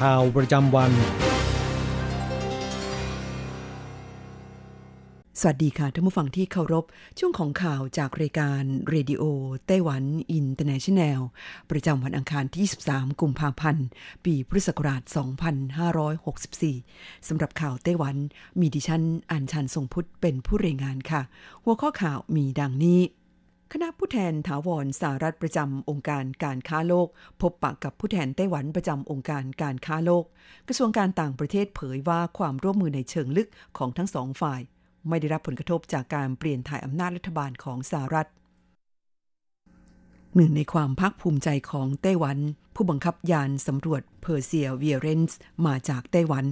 ข่าวประจำวัน สวัสดีค่ะท่านผู้ฟังที่เคารพ ช่วงของข่าวจากรายการเรดิโอไต้หวันอินเตอร์เนชันแนล ประจำวันอังคารที่ 23 กุมภาพันธ์ ปีพุทธศักราช 2564 สำหรับข่าวไต้หวัน มีดิฉันอัญชันทรงพุทธเป็นผู้รายงานค่ะ หัวข้อข่าวมีดังนี้ คณะผู้แทนถาวรสหรัฐประจำองค์การการค้าโลก พบปะกับผู้แทนไต้หวันประจำองค์การการค้าโลก กระทรวงการต่างประเทศเผยว่าความร่วมมือในเชิงลึกของทั้งสองฝ่าย ไม่ได้รับผลกระทบจากการเปลี่ยนถ่ายอำนาจรัฐบาลของสหรัฐหนึ่งในความภาคภูมิใจของไต้หวัน ผู้บังคับยานสำรวจ Perseverance มาจากไต้หวัน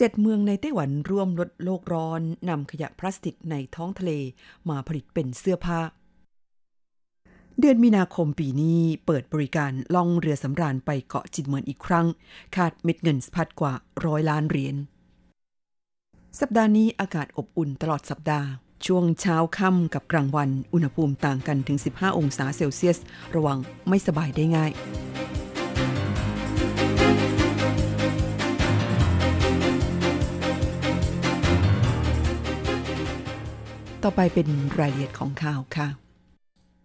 เจ็ดเมืองในไต้หวันร่วมลดโลกร้อนนำขยะพลาสติกในท้องทะเลมาผลิตเป็นเสื้อผ้า เดือนมีนาคมปีนี้เปิดบริการล่องเรือสำราญไปเกาะจินเมือนอีกครั้ง คาดเม็ดเงินสะพัดกว่าร้อยล้านเหรียญ สัปดาห์นี้อากาศอบอุ่นตลอดสัปดาห์ ช่วงเช้าค่ำกับกลางวัน อุณหภูมิต่างกันถึง 15 องศาเซลเซียส ระวังไม่สบายได้ง่าย ต่อไปเป็นรายละเอียดของข่าวค่ะ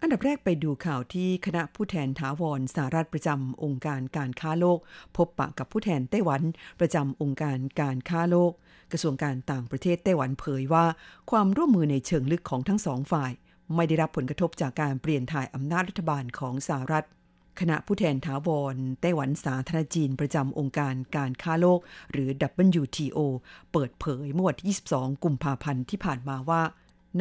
อันดับแรกไปดูข่าวที่คณะผู้แทนถาวรสหรัฐประจำองค์การการค้าโลก พบปะกับผู้แทนไต้หวัน ประจำองค์การการค้าโลก กระทรวงการต่างประเทศไต้หวันเผยว่า ความร่วมมือในเชิงลึกของทั้งสองฝ่าย ไม่ได้รับผลกระทบจากการเปลี่ยนถ่ายอำนาจรัฐบาลของสหรัฐคณะผู้แทนถาวรไต้หวันสาธารณจีนประจำองค์การการค้าโลก หรือ WTO เปิดเผยเมื่อวันที่ 22 กุมภาพันธ์ที่ผ่านมาว่า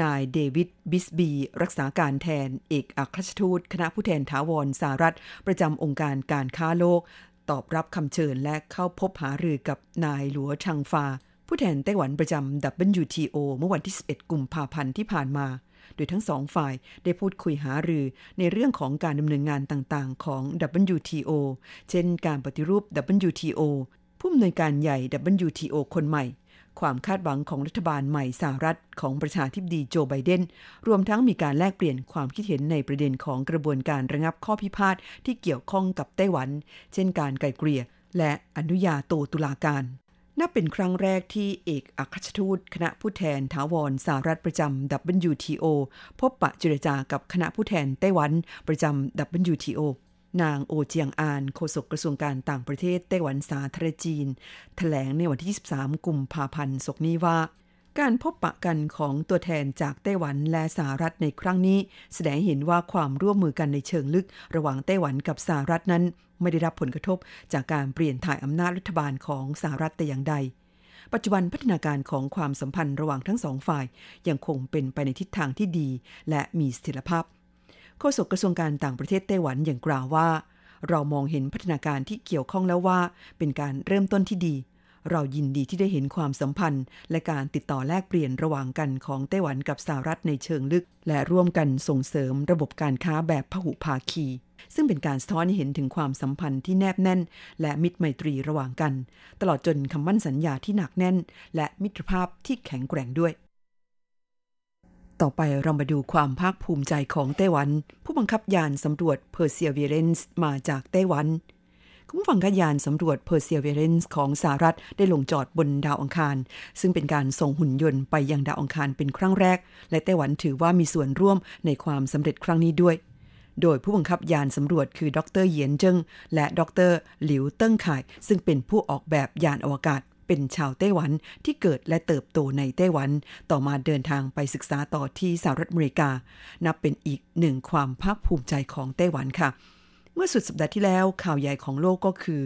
นายเดวิดบิสบี รักษาการแทน เอกอัครราชทูต คณะผู้แทนถาวรสหรัฐ ประจำองค์การการค้าโลก ตอบรับคำเชิญและเข้าพบหารือกับนายหลัวชังฟา ผู้แทนไต้หวันประจำ WTO เมื่อวันที่ 11 กุมภาพันธ์ที่ผ่านมา โดยทั้งสองฝ่ายได้พูดคุยหารือในเรื่องของการดำเนินงานต่างๆ ของ WTO เช่น การปฏิรูป WTO ผู้อำนวยการใหญ่ WTO คนใหม่ ความคาดหวังของรัฐบาลใหม่สหรัฐของประธานาธิบดีโจไบเดน รวมทั้งมีการแลกเปลี่ยนความคิดเห็นในประเด็นของกระบวนการระงับข้อพิพาทที่เกี่ยวข้องกับไต้หวัน เช่นการไกลเกลี่ยและอนุญาโตตุลาการนับเป็นครั้งแรกที่เอกอัครชทูตคณะผู้แทนถาวรสหรัฐประจำ WTO พบปะเจรจากับคณะผู้แทนไต้หวันประจำ WTO นางโอเจียงอานโฆษกกระทรวงการต่างประเทศไต้หวันสาธารณจีนแถลงในวันที่ 23 กุมภาพันธ์ศกนี้ว่า การพบปะกันของตัวแทนจากไต้หวันและสหรัฐในครั้งนี้ แสดงเห็นว่าความร่วมมือกันในเชิงลึก ระหว่างไต้หวันกับสหรัฐนั้น ไม่ได้รับผลกระทบจากการเปลี่ยนถ่ายอำนาจรัฐบาลของสหรัฐแต่อย่างใดปัจจุบันพัฒนาการของความสัมพันธ์ระหว่างทั้งสองฝ่ายยังคงเป็นไปในทิศทางที่ดี และมีเสถียรภาพ โฆษกกระทรวงการต่างประเทศไต้หวันอย่างกล่าวว่า เรามองเห็นพัฒนาการที่เกี่ยวข้องแล้วว่า เป็นการเริ่มต้นที่ดี เรายินดีที่ได้เห็นความสัมพันธ์ และการติดต่อแลกเปลี่ยนระหว่างกันของไต้หวันกับสหรัฐในเชิงลึก และร่วมกันส่งเสริมระบบการค้าแบบพหุภาคีซึ่งเป็นการสะท้อนให้เห็นถึงความสัมพันธ์ที่แนบแน่น และมิตรไมตรีระหว่างกัน ตลอดจนคำมั่นสัญญาที่หนักแน่น และมิตรภาพที่แข็งแกร่งด้วย ต่อไปเรามาดูความภาคภูมิใจของไต้หวัน ผู้บังคับยานสำรวจ Perseverance มาจากไต้หวันคุณผู้ฟังคะยานสำรวจ Perseverance ของสหรัฐได้ลงจอดบนดาวอังคาร ซึ่งเป็นการส่งหุ่นยนต์ไปยังดาวอังคารเป็นครั้งแรก และไต้หวันถือว่ามีส่วนร่วมในความสำเร็จครั้งนี้ด้วย โดยผู้บังคับยานสำรวจคือดรเหยียนเจิ้งและดรหลิวเติ้งข่ายซึ่งเป็นผู้ออกแบบยานอวกาศ เป็นชาวไต้หวันที่เกิดและเติบโตในไต้หวัน ต่อมาเดินทางไปศึกษาต่อที่สหรัฐอเมริกา นับเป็นอีกหนึ่งความภาคภูมิใจของไต้หวันค่ะเมื่อสุดสัปดาห์ที่แล้วข่าวใหญ่ของโลกก็คือ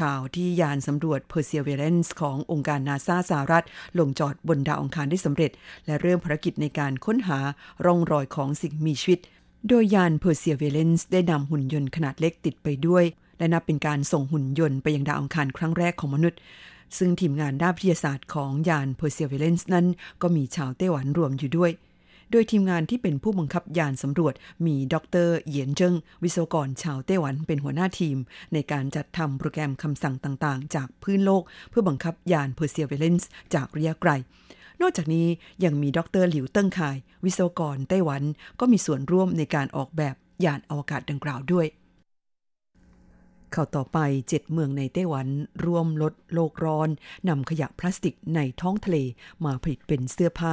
ข่าวที่ยานสำรวจ Perseverance ขององค์การนาซาสหรัฐ ลงจอดบนดาวอังคารได้สำเร็จ และเริ่มภารกิจในการค้นหาร่องรอยของสิ่งมีชีวิต โดยยาน Perseverance ได้นำหุ่นยนต์ขนาดเล็กติดไปด้วย และนับเป็นการส่งหุ่นยนต์ไปยังดาวอังคารครั้งแรกของมนุษย์ ซึ่งทีมงานด้านวิทยาศาสตร์ของยาน Perseverance นั้น ก็มีชาวไต้หวันรวมอยู่ด้วย โดยทีมงานที่เป็นผู้บังคับยานสำรวจมีดรเหยียนเจิงวิศวกรชาวไต้หวันเป็นหัวหน้าทีม ในการจัดทำโปรแกรมคำสั่งต่างๆ จากพื้นโลก เพื่อบังคับยาน Perseverance จากระยะไกลนอกจากนี้ยังมีดรหลิวเติ้งคาย วิศวกรไต้หวัน ก็มีส่วนร่วมในการออกแบบยานอวกาศดังกล่าวด้วย ข่าวต่อไป 7 เมืองในไต้หวันร่วมลดโลกร้อนนำขยะพลาสติกในท้องทะเลมาผลิตเป็นเสื้อผ้า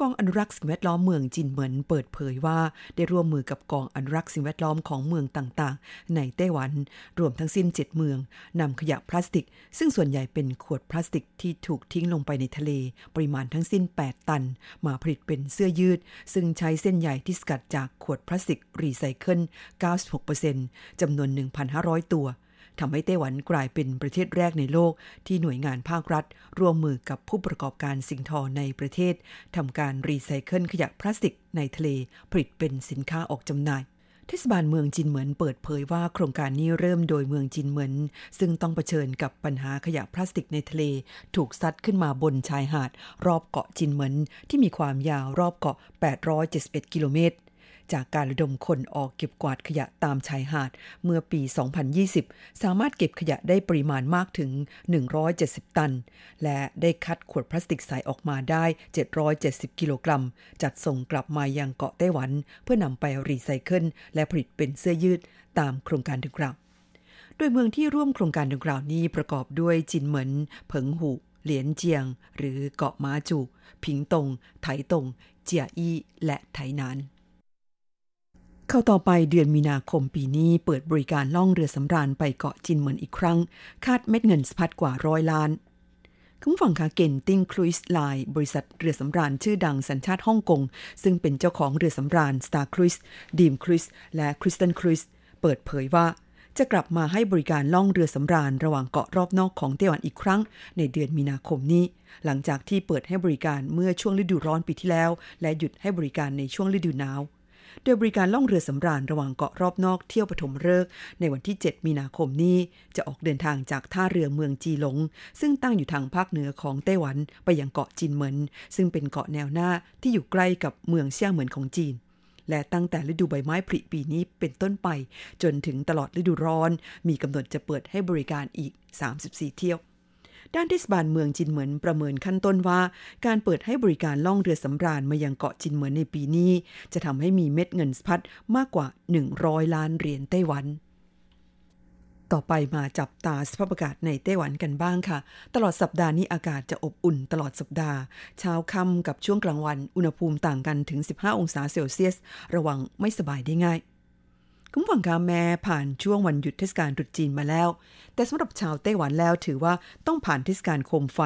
กองอนุรักษ์สิ่งแวดล้อมเมืองจินเหมินเปิดเผยว่า ได้ร่วมมือกับกองอนุรักษ์สิ่งแวดล้อมของเมืองต่างๆ ในไต้หวัน รวมทั้งสิ้น 7 เมืองนำขยะพลาสติก ซึ่งส่วนใหญ่เป็นขวดพลาสติกที่ถูกทิ้งลงไปในทะเล ปริมาณทั้งสิ้น 8 ตัน มาผลิตเป็นเสื้อยืด ซึ่งใช้เส้นใยที่สกัดจากขวดพลาสติกรีไซเคิล 96%จำนวน 1,500 ตัว ทำให้ไต้หวันกลายเป็นประเทศแรกในโลก ที่หน่วยงานภาครัฐ ร่วมมือกับผู้ประกอบการสิ่งทอในประเทศทำการรีไซเคิลขยะพลาสติกในทะเลผลิตเป็นสินค้าออกจำหน่ายเทศบาลเมืองจินเหมินเปิดเผยว่าโครงการนี้เริ่มโดยเมืองจินเหมินซึ่งต้องเผชิญกับปัญหาขยะพลาสติกในทะเล ถูกซัดขึ้นมาบนชายหาด รอบเกาะจินเหมินที่มีความยาวรอบเกาะ 871 กิโลเมตร จากการระดมคนออกเก็บกวาดขยะตามชายหาด เมื่อปี 2020 สามารถเก็บขยะได้ปริมาณมากถึง 170 ตัน และได้คัดขวดพลาสติกใสออกมาได้ 770 กิโลกรัม จัดส่งกลับมายังเกาะไต้หวัน เพื่อนำไปรีไซเคิลและผลิตเป็นเสื้อยืดตามโครงการดังกล่าวโดยเมืองที่ร่วมโครงการดังกล่าวนี้ประกอบด้วยจินเหมินเผิงหูเหลียนเจียง หรือเกาะมาจูผิงตง ไถตง เจียอี้และไถนาน เข้าต่อไปเดือนมีนาคมปีนี้เปิดบริการล่องเรือสำราญไปเกาะจินเหมือนอีกครั้ง คาดเม็ดเงินสะพัดกว่าร้อยล้านคุณฝั่งคา Genting Cruise Lines บริษัทเรือสำราญชื่อดังสัญชาติฮ่องกง ซึ่งเป็นเจ้าของเรือสำราญ Star Cruise, Dream Cruise และ Crystal Cruise เปิดเผยว่า จะกลับมาให้บริการล่องเรือสำราญระหว่างเกาะรอบนอกของไต้หวันอีกครั้ง ในเดือนมีนาคมนี้ หลังจากที่เปิดให้บริการเมื่อช่วงฤดูร้อนปีที่แล้ว และหยุดให้บริการในช่วงฤดูหนาว โดยบริการล่องเรือสำราญระหว่างเกาะรอบนอกเที่ยวปฐมฤกษ์ในวันที่ 7 มีนาคมนี้ จะออกเดินทางจากท่าเรือเมืองจีหลง ซึ่งตั้งอยู่ทางภาคเหนือของไต้หวันไปยังเกาะจินเหมินซึ่งเป็นเกาะแนวหน้าที่อยู่ใกล้กับเมืองเซี่ยเหมินของจีนและตั้งแต่ฤดูใบไม้ผลิปีนี้เป็นต้นไป จนถึงตลอดฤดูร้อน มีกำหนดจะเปิดให้บริการอีก 34 เที่ยว ด้านเทศบาลเมืองจินเหมินประเมินขั้นต้นว่า การเปิดให้บริการล่องเรือสำราญมายังเกาะจินเหมินในปีนี้ จะทำให้มีเม็ดเงินสะพัดมากกว่า 100 ล้านเหรียญไต้หวันต่อไปมาจับตาสภาพอากาศในไต้หวันกันบ้างค่ะ ตลอดสัปดาห์นี้อากาศจะอบอุ่นตลอดสัปดาห์ เช้าค่ำกับช่วงกลางวัน อุณหภูมิต่างกันถึง 15 องศาเซลเซียส ระวังไม่สบายได้ง่าย คุณฟังกาแม้ผ่านช่วงวันหยุดเทศกาลตรุษจีนมาแล้ว แต่สำหรับชาวไต้หวันแล้วถือว่าต้องผ่านเทศกาลโคมไฟ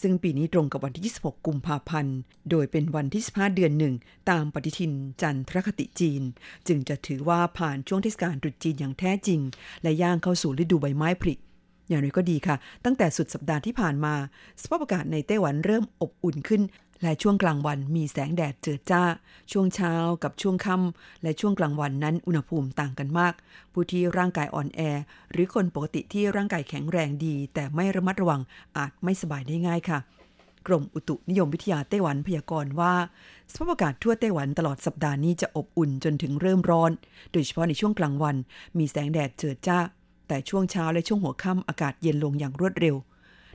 ซึ่งปีนี้ตรงกับวันที่ 26 กุมภาพันธ์ โดยเป็นวันที่ 15 เดือนหนึ่ง ตามปฏิทินจันทรคติจีน จึงจะถือว่าผ่านช่วงเทศกาลตรุษจีนอย่างแท้จริง และย่างเข้าสู่ฤดูใบไม้ผลิอย่างไรก็ดีค่ะ ตั้งแต่สุดสัปดาห์ที่ผ่านมา สภาพอากาศในไต้หวันเริ่มอบอุ่นขึ้น และช่วงกลางวันมีแสงแดดเจิดจ้า ช่วงเช้ากับช่วงค่ำและช่วงกลางวันนั้นอุณหภูมิต่างกันมาก ผู้ที่ร่างกายอ่อนแอ หรือคนปกติที่ร่างกายแข็งแรงดี แต่ไม่ระมัดระวังอาจไม่สบายได้ง่ายค่ะ กรมอุตุนิยมวิทยาไต้หวันพยากรณ์ว่าสภาพอากาศทั่วไต้หวันตลอดสัปดาห์นี้จะอบอุ่นจนถึงเริ่มร้อน โดยเฉพาะในช่วงกลางวัน มีแสงแดดเจิดจ้า แต่ช่วงเช้าและช่วงหัวค่ำอากาศเย็นลงอย่างรวดเร็ว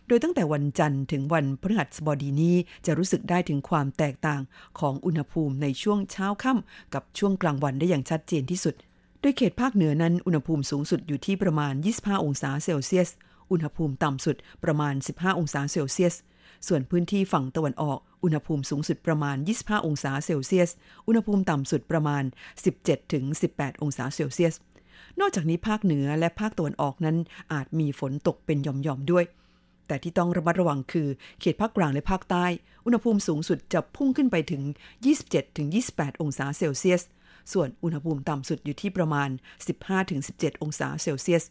โดยตั้งแต่วันจันทร์ถึงวันพฤหัสบดีนี้จะรู้สึกได้ถึงความแตกต่างของอุณหภูมิในช่วงเช้าค่ำกับช่วงกลางวันได้อย่างชัดเจนที่สุด โดยเขตภาคเหนือนั้นอุณหภูมิสูงสุดอยู่ที่ประมาณ 25 องศาเซลเซียส อุณหภูมิต่ำสุดประมาณ 15 องศาเซลเซียส ส่วนพื้นที่ฝั่งตะวันออก อุณหภูมิสูงสุดประมาณ 25 องศาเซลเซียส อุณหภูมิต่ำสุดประมาณ 17-18 องศาเซลเซียสนอกจากนี้ภาคเหนือและภาคตะวันออกนั้นอาจมีฝนตกเป็นหย่อมๆด้วย แต่ที่ต้องระมัดระวังคือเขตภาคกลางและภาคใต้ อุณหภูมิสูงสุดจะพุ่งขึ้นไปถึง 27-28 องศาเซลเซียส ส่วนอุณหภูมิต่ำสุดอยู่ที่ประมาณ 15-17 องศาเซลเซียส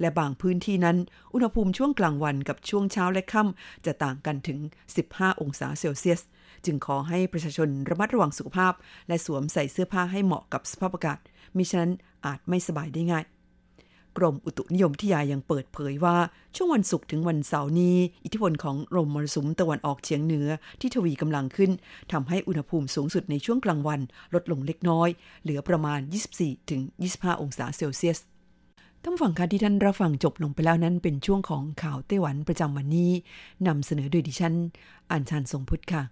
และบางพื้นที่นั้น อุณหภูมิช่วงกลางวันกับช่วงเช้าและค่ำจะต่างกันถึง 15 องศาเซลเซียส จึงขอให้ประชาชนระมัดระวังสุขภาพ และสวมใส่เสื้อผ้าให้เหมาะกับสภาพอากาศมิฉะนั้นอาจไม่สบายได้ง่าย กรมอุตุนิยมวิทยายังเปิดเผยว่า ช่วงวันศุกร์ถึงวันเสาร์นี้ อิทธิพลของลมมรสุมตะวันออกเฉียงเหนือที่ทวีกำลังขึ้นทำให้อุณหภูมิสูงสุดในช่วงกลางวัน ลดลงเล็กน้อย เหลือประมาณ 24-25 องศาเซลเซียสท่านฟังค่ะที่ท่านรับฟังจบลงไปแล้วนั้นเป็นช่วงของข่าวไต้หวันประจำวันนี้นำเสนอโดยดิฉันอัญชันทรงพุทธค่ะ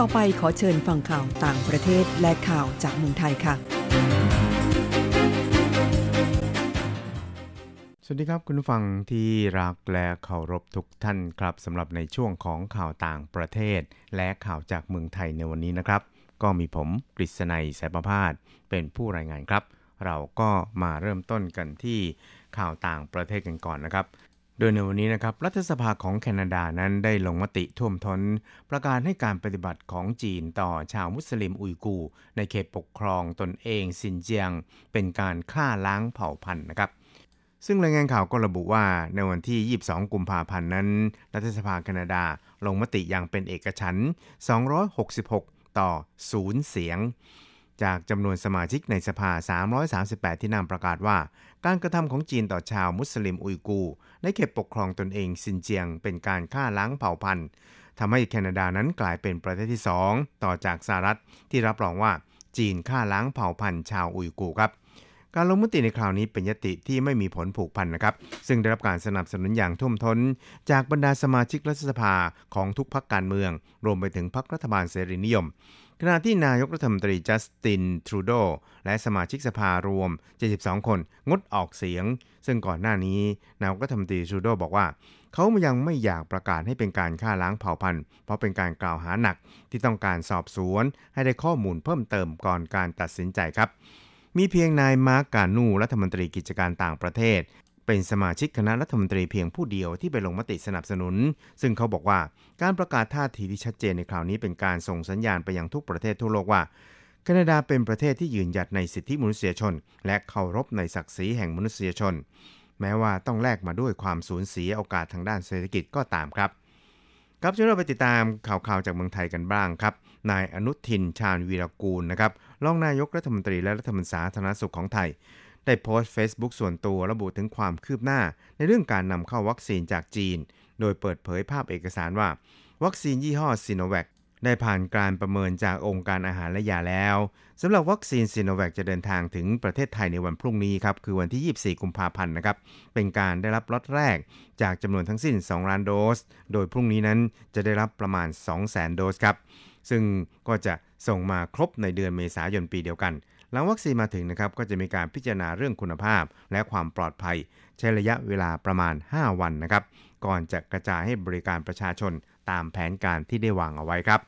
ต่อไปขอเชิญฟังข่าวต่างประเทศและข่าวจากเมืองไทยค่ะ สวัสดีครับคุณฟังที่รักและเคารพทุกท่านครับสำหรับในช่วงของข่าวต่างประเทศ และข่าวจากเมืองไทยในวันนี้นะครับ ก็มีผมกฤษณัยสายประพาสเป็นผู้รายงานครับ เราก็มาเริ่มต้นกันที่ข่าวต่างประเทศกันก่อนนะครับ โดยในวันนี้นะครับรัฐสภาของแคนาดานั้นได้ลงมติท่วมท้น ประกาศให้การปฏิบัติของจีนต่อชาวมุสลิมอุยกูร์ในเขตปกครองตนเองซินเจียง เป็นการฆ่าล้างเผ่าพันธุ์นะครับซึ่งรายงานข่าวก็ระบุว่าในวันที่ 22 กุมภาพันธ์นั้น รัฐสภาแคนาดาลงมติอย่างเป็นเอกฉันท์266 ต่อ 0 เสียง จากจำนวนสมาชิกในสภา 338 ที่นั่งประกาศว่า การกระทำของจีนต่อชาวมุสลิมอุยกูร์ในเขตปกครองตนเองซินเจียง เป็นการฆ่าล้างเผ่าพันธุ์ทำให้แคนาดานั้นกลายเป็นประเทศที่ 2 ต่อจากสหรัฐที่รับรองว่าจีนฆ่าล้างเผ่าพันธุ์ชาวอุยกูร์ครับการลงมติในคราวนี้เป็นยติที่ไม่มีผลผูกพันนะครับ ซึ่งได้รับการสนับสนุนอย่างท่วมท้น จากบรรดาสมาชิกรัฐสภาของทุกพรรคการเมือง รวมไปถึงพรรครัฐบาลเสรีนิยม ขณะที่นายกรัฐมนตรีจัสตินทรูโดและสมาชิกสภารวม 72 คนงดออกเสียง ซึ่งก่อนหน้านี้นายกรัฐมนตรีทรูโดบอกว่า เขายังไม่อยากประกาศให้เป็นการฆ่าล้างเผ่าพันธุ์ เพราะเป็นการกล่าวหาหนักที่ต้องการสอบสวนให้ได้ข้อมูลเพิ่มเติมก่อนการตัดสินใจครับมีเพียงนายมาร์กกานูรัฐมนตรีกิจการต่างประเทศ เป็นสมาชิกคณะรัฐมนตรีเพียงผู้เดียวที่ไปลงมติสนับสนุน ซึ่งเขาบอกว่าการประกาศท่าทีที่ชัดเจนในคราวนี้เป็นการส่งสัญญาณไปยังทุกประเทศทั่วโลกว่าแคนาดาเป็นประเทศที่ยืนหยัดในสิทธิมนุษยชน และเคารพในศักดิ์ศรีแห่งมนุษยชน แม้ว่าต้องแลกมาด้วยความสูญเสียโอกาสทางด้านเศรษฐกิจก็ตามครับ ครับช่วยเราไปติดตามข่าวๆจากเมืองไทยกันบ้างครับ นายอนุทินชาญวีรกูลนะครับรองนายกรัฐมนตรีและรัฐมนตรีสาธารณสุขของไทย ได้โพสต์ Facebook ส่วนตัวระบุถึงความคืบหน้า ในเรื่องการนำเข้าวัคซีนจากจีน โดยเปิดเผยภาพเอกสารว่า วัคซีนยี่ห้อซีโนแวคได้ผ่านการประเมินจากองค์การอาหารและยาแล้วสำหรับวัคซีนซีโนแวคจะเดินทางถึงประเทศไทยในวันพรุ่งนี้ครับ คือวันที่ 24 กุมภาพันธ์นะครับ เป็นการได้รับล็อตแรกจากจำนวนทั้งสิ้น 2 ล้านโดส โดยพรุ่งนี้นั้นจะได้รับประมาณ 200,000 โดสครับ ซึ่งก็จะส่งมาครบในเดือนเมษายนปีเดียวกัน หลังวัคซีนมาถึงนะครับก็จะมีการพิจารณาเรื่องคุณภาพและความปลอดภัย ใช้ระยะเวลาประมาณ 5 วันนะครับก่อนจะกระจายให้บริการประชาชนตามแผนการที่ได้วางเอาไว้ครับ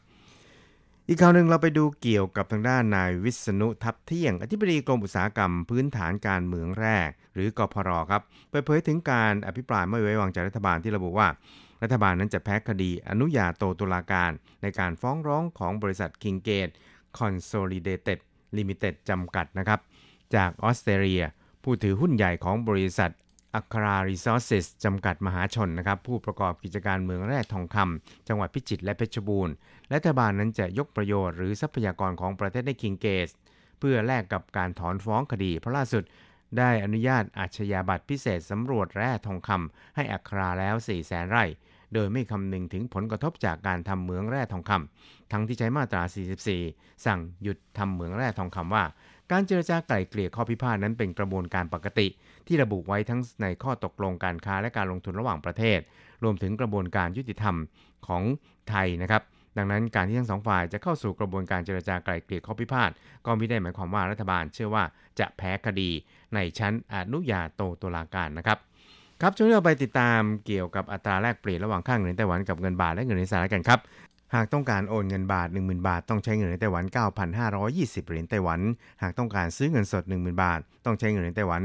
อีกข่าวหนึ่งเราไปดูเกี่ยวกับทางด้านนายวิษณุทัพเที่ยง อธิบดีกรมอุตสาหกรรมพื้นฐานการเมืองแร่หรือกพรครับเปิดเผยถึงการอภิปรายไม่ไว้วางใจรัฐบาลที่ระบุว่า รัฐบาลนั้นจะแพ้คดีอนุญาโตตุลาการ ในการฟ้องร้องของบริษัทคิงเกตคอนโซลิเดเต็ด Kingate Consolidated Limited จำกัดนะครับ จากออสเตรเลีย ผู้ถือหุ้นใหญ่ของบริษัทอัครา Resources จำกัดมหาชนนะครับ ผู้ประกอบกิจการเมืองแร่ทองคำจังหวัดพิจิตรและเพชรบูรณ์รัฐบาลนั้นจะยกประโยชน์หรือทรัพยากรของประเทศในคิงส์เกต เพื่อแลกกับการถอนฟ้องคดี เพราะล่าสุดได้อนุญาตอาชญาบัตรพิเศษสำรวจแร่ทองคำให้อัคราแล้ว4 0 0แสนไร่ โดยไม่คำนึงถึงผลกระทบจากการทำเหมืองแร่ทองคำทั้งที่ใช้มาตรา 44 สั่งหยุดทำเหมืองแร่ทองคำว่า การเจรจาไกล่เกลี่ยข้อพิพาทนั้นเป็นกระบวนการปกติ ที่ระบุไว้ทั้งในข้อตกลงการค้าและการลงทุนระหว่างประเทศ รวมถึงกระบวนการยุติธรรมของไทยนะครับดังนั้นการที่ทั้งสองฝ่ายจะเข้าสู่กระบวนการเจรจาไกล่เกลี่ยข้อพิพาทก็ไม่ได้หมายความว่ารัฐบาลเชื่อว่าจะแพ้คดีในชั้นอนุญาโตตุลาการนะครับ ครับช่วงนี้เราไปติดตามเกี่ยวกับอัตราแลกเปลี่ยนระหว่างค่าเงินไต้หวันกับเงินบาทและเงินในสหรัฐกันครับ หากต้องการโอนเงินบาท 10,000 บาท ต้องใช้เงินในไต้หวัน 9,520 เหรียญไต้หวัน หากต้องการซื้อเงินสด 10,000 บาท ต้องใช้เงินในไต้หวัน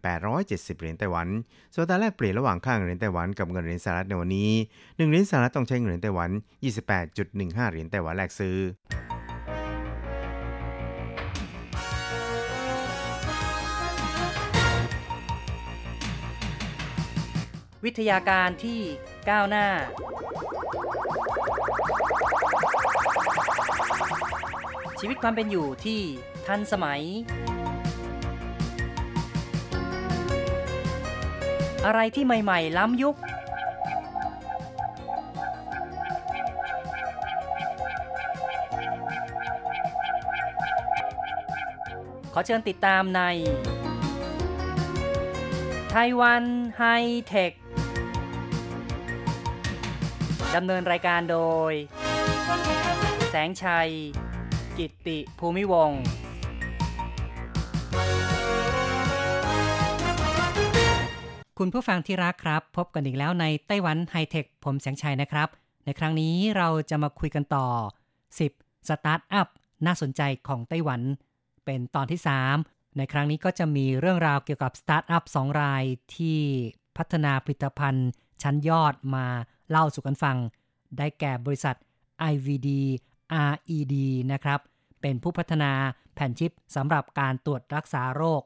9,870 เหรียญไต้หวัน ส่วนอัตราแลกเปลี่ยนระหว่างค่าเงินในไต้หวันกับเงินในสหรัฐในวันนี้1เหรียญสหรัฐต้องใช้เงินในไต้หวัน 28.15 เหรียญไต้หวันแลกซื้อ วิทยาการที่ก้าวหน้า ชีวิตความเป็นอยู่ที่ทันสมัย อะไรที่ใหม่ ๆ ล้ำยุค ขอเชิญติดตามในไต้หวันไฮเทค ดำเนินรายการโดย แสงชัย กิตติภูมิวงคุณผู้ฟังที่รักครับ พบกันอีกแล้วในไต้หวันไฮเทค ผมแสงชัยนะครับ ในครั้งนี้เราจะมาคุยกันต่อ 10 สตาร์ทอัพน่าสนใจของไต้หวัน เป็นตอนที่ 3 ในครั้งนี้ก็จะมีเรื่องราวเกี่ยวกับสตาร์ทอัพ2รายที่พัฒนาผลิตภัณฑ์ชั้นยอดมา เล่าสู่กันฟัง ได้แก่บริษัท IVD RED นะครับ เป็นผู้พัฒนาแผ่นชิปสำหรับการตรวจรักษาโรค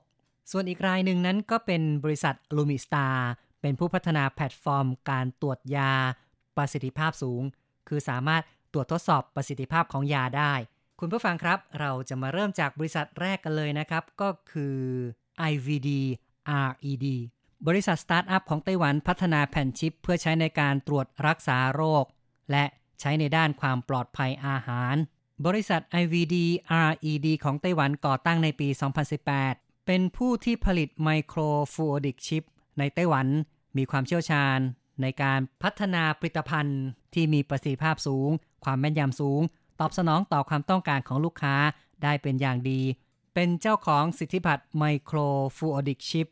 ส่วนอีกรายหนึ่งนั้นก็เป็นบริษัท l u m i s t a r เป็นผู้พัฒนาแพลตฟอร์ม การตรวจยาประสิทธิภาพสูง คือสามารถตรวจทดสอบประสิทธิภาพของยาได้ คุณผู้ฟังครับ เราจะมาเริ่มจากบริษัทแรกกันเลยนะครับ ก็คือ IVD RED บริษัทสตาร์ทอัพของไต้หวันพัฒนาแผ่นชิป เพื่อใช้ในการตรวจรักษาโรค และใช้ในด้านความปลอดภัยอาหาร บริษัท IVD RED ของไต้หวันก่อตั้งในปี 2018 เป็นผู้ที่ผลิตไมโครฟูโอดิกชิปในไต้หวันมีความเชี่ยวชาญ ในการพัฒนาผลิตภัณฑ์ที่มีประสิทธิภาพสูง ความแม่นยำสูง ตอบสนองต่อความต้องการของลูกค้าได้เป็นอย่างดี เป็นเจ้าของสิทธิบัตรไมโครฟูโอดิกชิป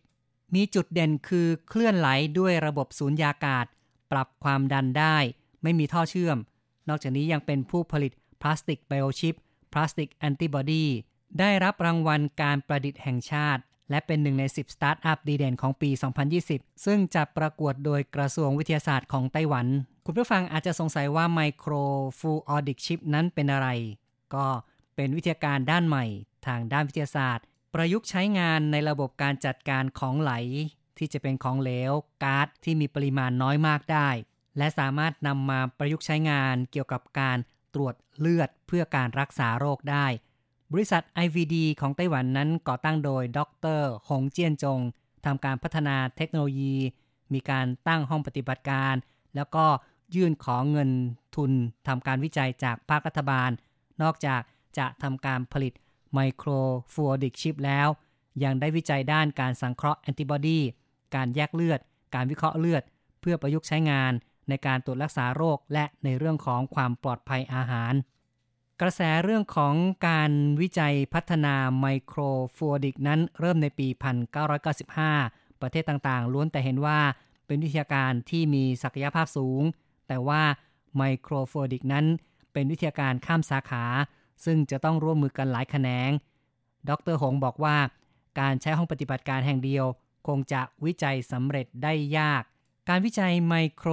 มีจุดเด่นคือเคลื่อนไหลด้วยระบบสูญญากาศ ปรับความดันได้ ไม่มีท่อเชื่อม นอกจากนี้ยังเป็นผู้ผลิตพลาสติก biochip พลาสติกแอนติบอดีได้รับรางวัลการประดิษฐ์แห่งชาติ และเป็นหนึ่งใน 10 สตาร์ทอัพดีเด่นของปี 2020 ซึ่งจัดประกวดโดยกระทรวงวิทยาศาสตร์ของไต้หวัน คุณผู้ฟังอาจจะสงสัยว่า microfluidic chip นั้นเป็นอะไร ก็เป็นวิทยาการด้านใหม่ ทางด้านวิทยาศาสตร์ ประยุกต์ใช้งานในระบบการจัดการของไหล ที่จะเป็นของเหลวก๊าซที่มีปริมาณน้อยมากได้ และสามารถนำมาประยุกต์ใช้งานเกี่ยวกับการตรวจเลือดเพื่อการรักษาโรคได้ บริษัท IVD ของไต้หวันนั้นก่อตั้งโดยดรหงเจียนจงทำการพัฒนาเทคโนโลยี มีการตั้งห้องปฏิบัติการ แล้วก็ยื่นขอเงินทุนทำการวิจัยจากภาครัฐบาล นอกจากจะทำการผลิต microfluidic chip แล้ว ยังได้วิจัยด้านการสังเคราะห์แอนติบอดีการแยกเลือด การวิเคราะห์เลือด เพื่อประยุกต์ใช้งานในการตรวจรักษาโรคและในเรื่องของความปลอดภัยอาหาร กระแสเรื่องของการวิจัยพัฒนา microfluidic นั้นเริ่มในปี 1995 ประเทศต่างๆ ล้วนแต่เห็นว่าเป็นวิทยาการที่มีศักยภาพสูง แต่ว่า microfluidic นั้นเป็นวิทยาการข้ามสาขา ซึ่งจะต้องร่วมมือกันหลายแขนง ดรหงบอกว่า การใช้ห้องปฏิบัติการแห่งเดียว คงจะวิจัยสำเร็จได้ยาก การวิจัยไมโคร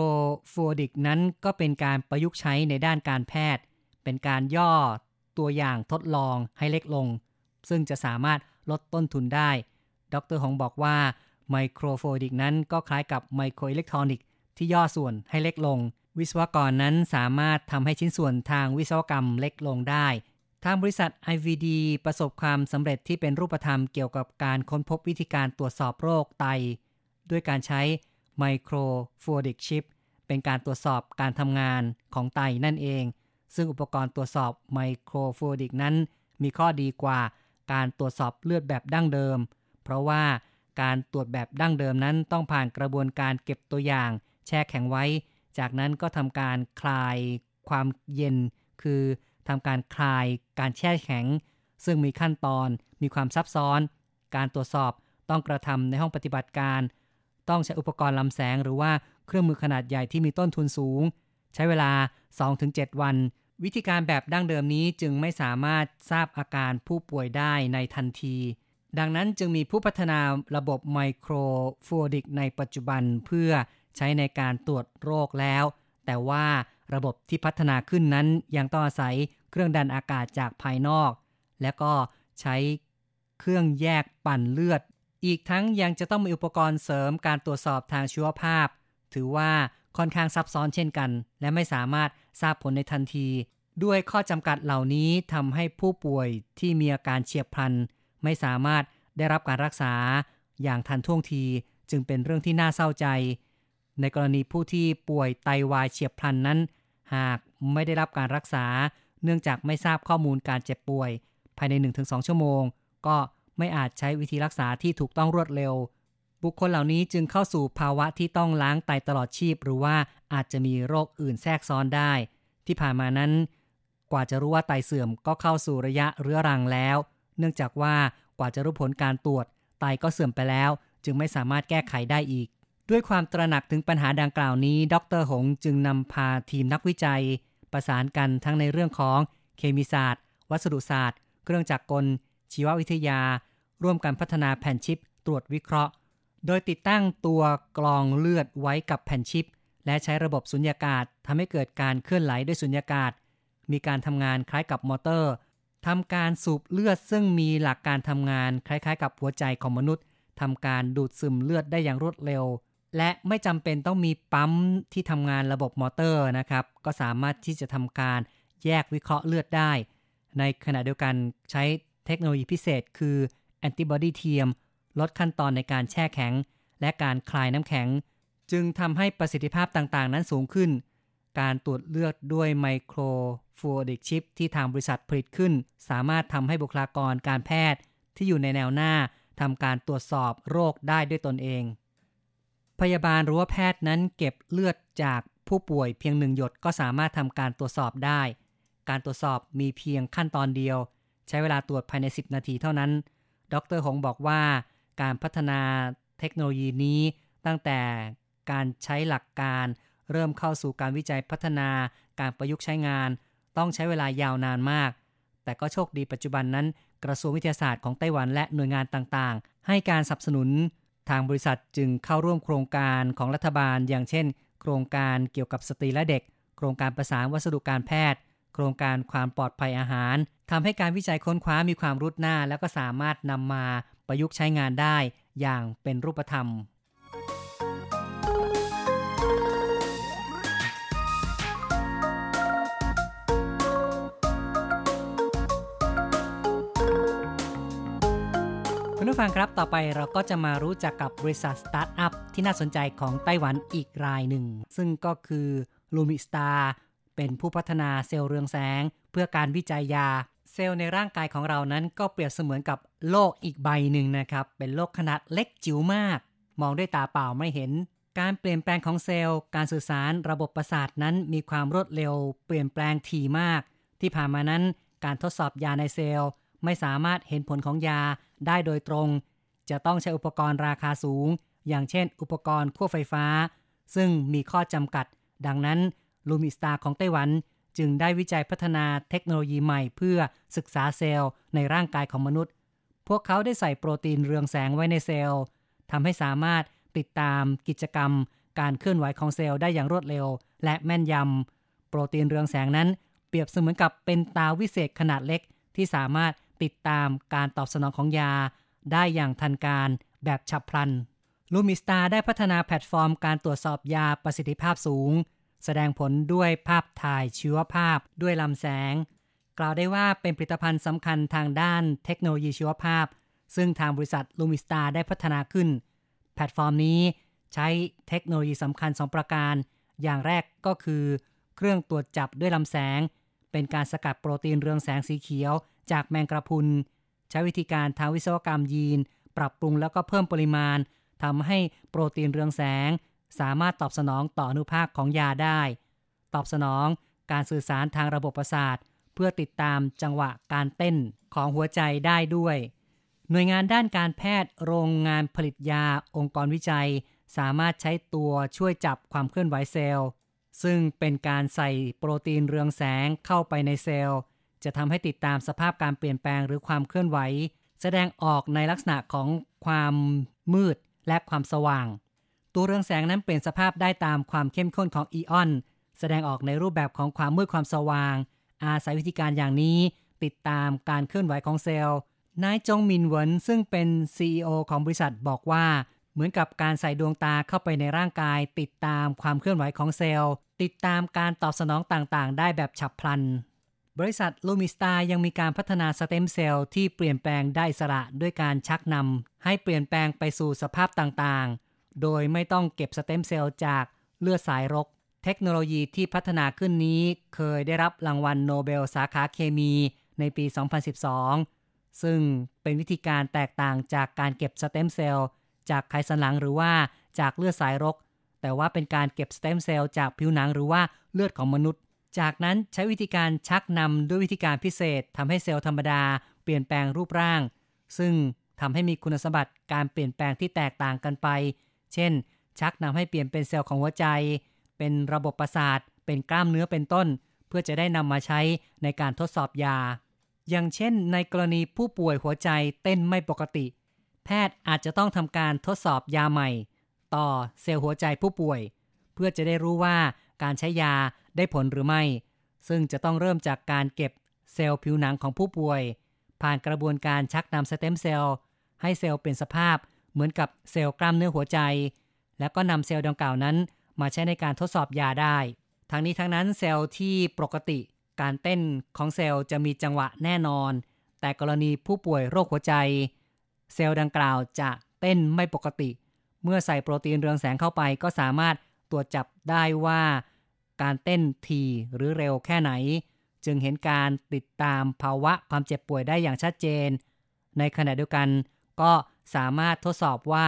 ฟูดิกนั้นก็เป็นการประยุกต์ใช้ในด้านการแพทย์ เป็นการย่อตัวอย่างทดลองให้เล็กลง ซึ่งจะสามารถลดต้นทุนได้ ดรหงบอกว่าไมโครโฟดิกนั้นก็คล้ายกับไมโครอิเล็กทรอนิกส์ที่ย่อส่วนให้เล็กลง วิศวกรนั้นสามารถทำให้ชิ้นส่วนทางวิศวกรรมเล็กลงได้ ทางบริษัท IVD ประสบความสำเร็จที่เป็นรูปธรรมเกี่ยวกับการค้นพบวิธีการตรวจสอบโรคไต ด้วยการใช้ microfluidic chip เป็นการตรวจสอบการทำงานของไตนั่นเอง ซึ่งอุปกรณ์ตรวจสอบ microfluidic นั้นมีข้อดีกว่าการตรวจสอบเลือดแบบดั้งเดิม เพราะว่าการตรวจแบบดั้งเดิมนั้นต้องผ่านกระบวนการเก็บตัวอย่าง แช่แข็งไว้ จากนั้นก็ทำการคลายความเย็น คือ ทำการคลาย การแช่แข็ง ซึ่งมีขั้นตอนมีความซับซ้อน การตรวจสอบต้องกระทำในห้องปฏิบัติการ ต้องใช้อุปกรณ์ลำแสงหรือว่าเครื่องมือขนาดใหญ่ที่มีต้นทุนสูง ใช้เวลา 2-7 วัน วิธีการแบบดั้งเดิมนี้จึงไม่สามารถทราบอาการผู้ป่วยได้ในทันทีดังนั้นจึงมีผู้พัฒนาระบบไมโครฟูดิกในปัจจุบันเพื่อใช้ในการตรวจโรคแล้ว แต่ว่า ระบบที่พัฒนาขึ้นนั้นยังต้องอาศัยเครื่องดันอากาศจากภายนอก และก็ใช้เครื่องแยกปั่นเลือด อีกทั้งยังจะต้องมีอุปกรณ์เสริมการตรวจสอบทางชีวภาพ ถือว่าค่อนข้างซับซ้อนเช่นกัน และไม่สามารถทราบผลในทันที ด้วยข้อจำกัดเหล่านี้ทำให้ผู้ป่วยที่มีอาการเฉียบพลัน ไม่สามารถได้รับการรักษาอย่างทันท่วงทีจึงเป็นเรื่องที่น่าเศร้าใจ ในกรณีผู้ที่ป่วยไตาวายเฉียบพลันนั้น หากไม่ได้รับการรักษา เนื่องจากไม่ทราบข้อมูลการเจ็บป่วย ภายใน 1-2 ชั่วโมง ก็ไม่อาจใช้วิธีรักษาที่ถูกต้องรวดเร็ว บุคคลเหล่านี้จึงเข้าสู่ภาวะที่ต้องล้างไตตลอดชีพ หรือว่าอาจจะมีโรคอื่นแทรกซ้อนได้ ที่ผ่านมานั้น กว่าจะรู้ว่าไตเสื่อมก็เข้าสู่ระยะเรื้อรังแล้ว เนื่องจากว่ากว่าจะรู้ผลการตรวจ ไตก็เสื่อมไปแล้ว จึงไม่สามารถแก้ไขได้อีก ด้วยความตระหนักถึงปัญหาดังกล่าวนี้ ดรหงจึงนำพาทีมนักวิจัย ประสานกันทั้งในเรื่องของเคมีศาสตร์ วัสดุศาสตร์ เครื่องจักรกล ชีววิทยา ร่วมกันพัฒนาแผ่นชิป ตรวจวิเคราะห์ โดยติดตั้งตัวกรองเลือดไว้กับแผ่นชิป และใช้ระบบสุญญากาศทำให้เกิดการเคลื่อนไหลด้วยสุญญากาศ มีการทำงานคล้ายกับมอเตอร์ทำการสูบเลือดซึ่งมีหลักการทำงานคล้ายๆ กับหัวใจของมนุษย์ทำการดูดซึมเลือดได้อย่างรวดเร็ว และไม่จำเป็นต้องมีปั๊มที่ทำงานระบบมอเตอร์นะครับ ก็สามารถที่จะทำการแยกวิเคราะห์เลือดได้ ในขณะเดียวกันใช้เทคโนโลยีพิเศษ คือแอนติบอดีเทียม ลดขั้นตอนในการแช่แข็ง และการคลายน้ำแข็ง จึงทำให้ประสิทธิภาพต่างๆ นั้นสูงขึ้น การตรวจเลือดด้วยไมโครฟูดิกชิปที่ทางบริษัทผลิตขึ้น สามารถทำให้บุคลากรการแพทย์ที่อยู่ในแนวหน้าทำการตรวจสอบโรคได้ด้วยตนเอง พยาบาลหรือว่าแพทย์นั้นเก็บเลือดจากผู้ป่วยเพียงหนึ่งหยดก็สามารถทำการตรวจสอบได้ การตรวจสอบมีเพียงขั้นตอนเดียว ใช้เวลาตรวจภายใน 10 นาทีเท่านั้น ดรหงบอกว่า การพัฒนาเทคโนโลยีนี้ตั้งแต่การใช้หลักการเริ่มเข้าสู่การวิจัยพัฒนาการประยุกต์ใช้งาน ต้องใช้เวลายาวนานมาก แต่ก็โชคดีปัจจุบันนั้น กระทรวงวิทยาศาสตร์ของไต้หวันและหน่วยงานต่างๆ ให้การสนับสนุน ทางบริษัทจึงเข้าร่วมโครงการของรัฐบาล อย่างเช่น โครงการเกี่ยวกับสตรีและเด็ก โครงการประสานวัสดุการแพทย์ โครงการความปลอดภัยอาหารทำให้การวิจัยค้นคว้ามีความรุดหน้า แล้วก็สามารถนำมาประยุกต์ใช้งานได้อย่างเป็นรูปธรรม ผู้ฟังครับ ต่อไปเราก็จะมารู้จักกับบริษัทสตาร์ทอัพที่น่าสนใจของไต้หวันอีกรายหนึ่ง ซึ่งก็คือลูมิสตาเป็นผู้พัฒนาเซลล์เรืองแสง เพื่อการวิจัยยา เซลล์ในร่างกายของเรานั้นก็เปรียบเสมือนกับโลกอีกใบหนึ่งนะครับ เป็นโลกขนาดเล็กจิ๋วมาก มองด้วยตาเปล่าไม่เห็น การเปลี่ยนแปลงของเซลล์ การสื่อสารระบบประสาทนั้นมีความรวดเร็ว เปลี่ยนแปลงถี่มาก ที่ผ่านมานั้นการทดสอบยาในเซลล์ ไม่สามารถเห็นผลของยาได้โดยตรง จะต้องใช้อุปกรณ์ราคาสูง อย่างเช่น อุปกรณ์ขั้วไฟฟ้า ซึ่งมีข้อจำกัด ดังนั้นลูมิสตาของไต้หวันจึงได้วิจัยพัฒนาเทคโนโลยีใหม่เพื่อศึกษาเซลล์ในร่างกายของมนุษย์ พวกเขาได้ใส่โปรตีนเรืองแสงไว้ในเซลล์ทำให้สามารถติดตามกิจกรรม การเคลื่อนไหวของเซลล์ได้อย่างรวดเร็ว และแม่นยำโปรตีนเรืองแสงนั้น เปรียบเสมือนกับเป็นตาวิเศษขนาดเล็กที่สามารถ ติดตามการตอบสนองของยา ได้อย่างทันการแบบฉับพลัน ลูมิสตาได้พัฒนาแพลตฟอร์มการตรวจสอบยาประสิทธิภาพสูง แสดงผลด้วยภาพถ่ายชีวภาพด้วยลำแสง กล่าวได้ว่าเป็นผลิตภัณฑ์สำคัญทางด้านเทคโนโลยีชีวภาพ ซึ่งทางบริษัทลูมิสตาได้พัฒนาขึ้น แพลตฟอร์มนี้ใช้เทคโนโลยีสำคัญ 2 ประการ อย่างแรกก็คือ เครื่องตรวจจับด้วยลำแสง เป็นการสกัดโปรตีนเรืองแสงสีเขียว จากแมงกระพุน ใช้วิธีการทางวิศวกรรมยีน ปรับปรุงแล้วก็เพิ่มปริมาณทำให้โปรตีนเรืองแสง สามารถตอบสนองต่ออนุภาคของยาได้ ตอบสนองการสื่อสารทางระบบประสาท เพื่อติดตามจังหวะการเต้นของหัวใจได้ด้วย หน่วยงานด้านการแพทย์โรงงานผลิตยาองค์กรวิจัย สามารถใช้ตัวช่วยจับความเคลื่อนไหวเซลล์ ซึ่งเป็นการใส่โปรตีนเรืองแสงเข้าไปในเซลล์ จะทำให้ติดตามสภาพการเปลี่ยนแปลงหรือความเคลื่อนไหว แสดงออกในลักษณะของความมืดและความสว่าง ตัวเรืองแสงนั้นเปลี่ยนสภาพได้ตามความเข้มข้นของอีออน แสดงออกในรูปแบบของความมืดความสว่าง อาศัยวิธีการอย่างนี้ ติดตามการเคลื่อนไหวของเซลล์นายจงมินเหวินซึ่งเป็น CEO ของบริษัทบอกว่าเหมือนกับการใส่ดวงตาเข้าไปในร่างกาย ติดตามความเคลื่อนไหวของเซลล์ ติดตามการตอบสนองต่างๆ ได้แบบฉับพลัน บริษัทลูมิสตายังมีการพัฒนาสเต็มเซลล์ที่เปลี่ยนแปลงได้อิสระด้วยการชักนำให้เปลี่ยนแปลงไปสู่สภาพต่างๆ โดยไม่ต้องเก็บสเต็มเซลล์จากเลือดสายรก เทคโนโลยีที่พัฒนาขึ้นนี้เคยได้รับรางวัลโนเบลสาขาเคมีในปี 2012 ซึ่งเป็นวิธีการแตกต่างจากการเก็บสเต็มเซลล์จากไขสันหลังหรือว่าจากเลือดสายรก แต่ว่าเป็นการเก็บสเต็มเซลล์จากผิวหนังหรือว่าเลือดของมนุษย์ จากนั้นใช้วิธีการชักนำด้วยวิธีการพิเศษทำให้เซลล์ธรรมดาเปลี่ยนแปลงรูปร่าง ซึ่งทำให้มีคุณสมบัติการเปลี่ยนแปลงที่แตกต่างกันไป เช่น ชักนำให้เปลี่ยนเป็นเซลล์ของหัวใจ เป็นระบบประสาท เป็นกล้ามเนื้อเป็นต้น เพื่อจะได้นำมาใช้ในการทดสอบยา อย่างเช่น ในกรณีผู้ป่วยหัวใจเต้นไม่ปกติ แพทย์อาจจะต้องทำการทดสอบยาใหม่ ต่อเซลล์หัวใจผู้ป่วย เพื่อจะได้รู้ว่าการใช้ยา ได้ผลหรือไม่ ซึ่งจะต้องเริ่มจากการเก็บเซลล์ผิวหนังของผู้ป่วย ผ่านกระบวนการชักนำสเต็มเซลล์ ให้เซลล์เป็นสภาพเหมือนกับเซลล์กล้ามเนื้อหัวใจ แล้วก็นำเซลล์ดังกล่าวนั้น มาใช้ในการทดสอบยาได้ ทั้งนี้ทั้งนั้นเซลล์ที่ปกติ การเต้นของเซลล์จะมีจังหวะแน่นอน แต่กรณีผู้ป่วยโรคหัวใจ เซลล์ดังกล่าวจะเต้นไม่ปกติ เมื่อใส่โปรตีนเรืองแสงเข้าไปก็สามารถตรวจจับได้ว่า การเต้นทีหรือเร็วแค่ไหน จึงเห็นการติดตามภาวะความเจ็บป่วยได้อย่างชัดเจน ในขณะเดียวกันก็สามารถทดสอบว่า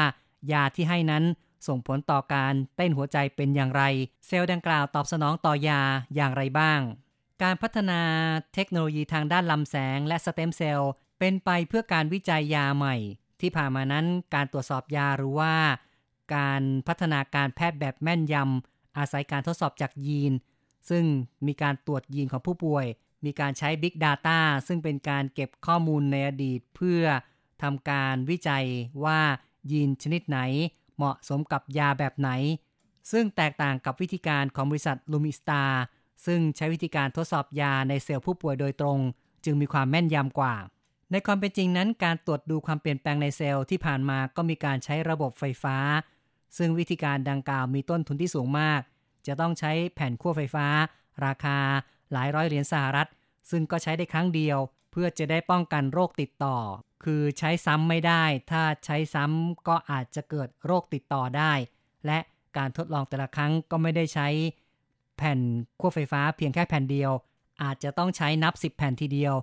ยาที่ให้นั้นส่งผลต่อการเต้นหัวใจเป็นอย่างไร เซลล์ดังกล่าวตอบสนองต่อยาอย่างไรบ้าง การพัฒนาเทคโนโลยีทางด้านลำแสงและสเต็มเซลล์เป็นไปเพื่อการวิจัยยาใหม่ ที่ผ่านมานั้นการตรวจสอบยาหรือว่า การพัฒนาการแพทย์แบบแม่นยำ อาศัยการทดสอบจากยีน ซึ่งมีการตรวจยีนของผู้ป่วย มีการใช้ Big Data ซึ่งเป็นการเก็บข้อมูลในอดีตเพื่อทำการวิจัยว่ายีนชนิดไหนเหมาะสมกับยาแบบไหน ซึ่งแตกต่างกับวิธีการของบริษัทลูมิสตาซึ่งใช้วิธีการทดสอบยาในเซลล์ผู้ป่วยโดยตรง จึงมีความแม่นยำกว่า ในความเป็นจริงนั้น การตรวจดูความเปลี่ยนแปลงในเซลล์ที่ผ่านมาก็มีการใช้ระบบไฟฟ้า ซึ่งวิธีการดังกล่าวมีต้นทุนที่สูงมาก จะต้องใช้แผ่นขั้วไฟฟ้า ราคาหลายร้อยเหรียญสหรัฐ ซึ่งก็ใช้ได้ครั้งเดียว เพื่อจะได้ป้องกันโรคติดต่อ คือใช้ซ้ำไม่ได้ ถ้าใช้ซ้ำก็อาจจะเกิดโรคติดต่อได้ และการทดลองแต่ละครั้งก็ไม่ได้ใช้ แผ่นขั้วไฟฟ้าเพียงแค่แผ่นเดียว อาจจะต้องใช้นับ 10 แผ่นทีเดียว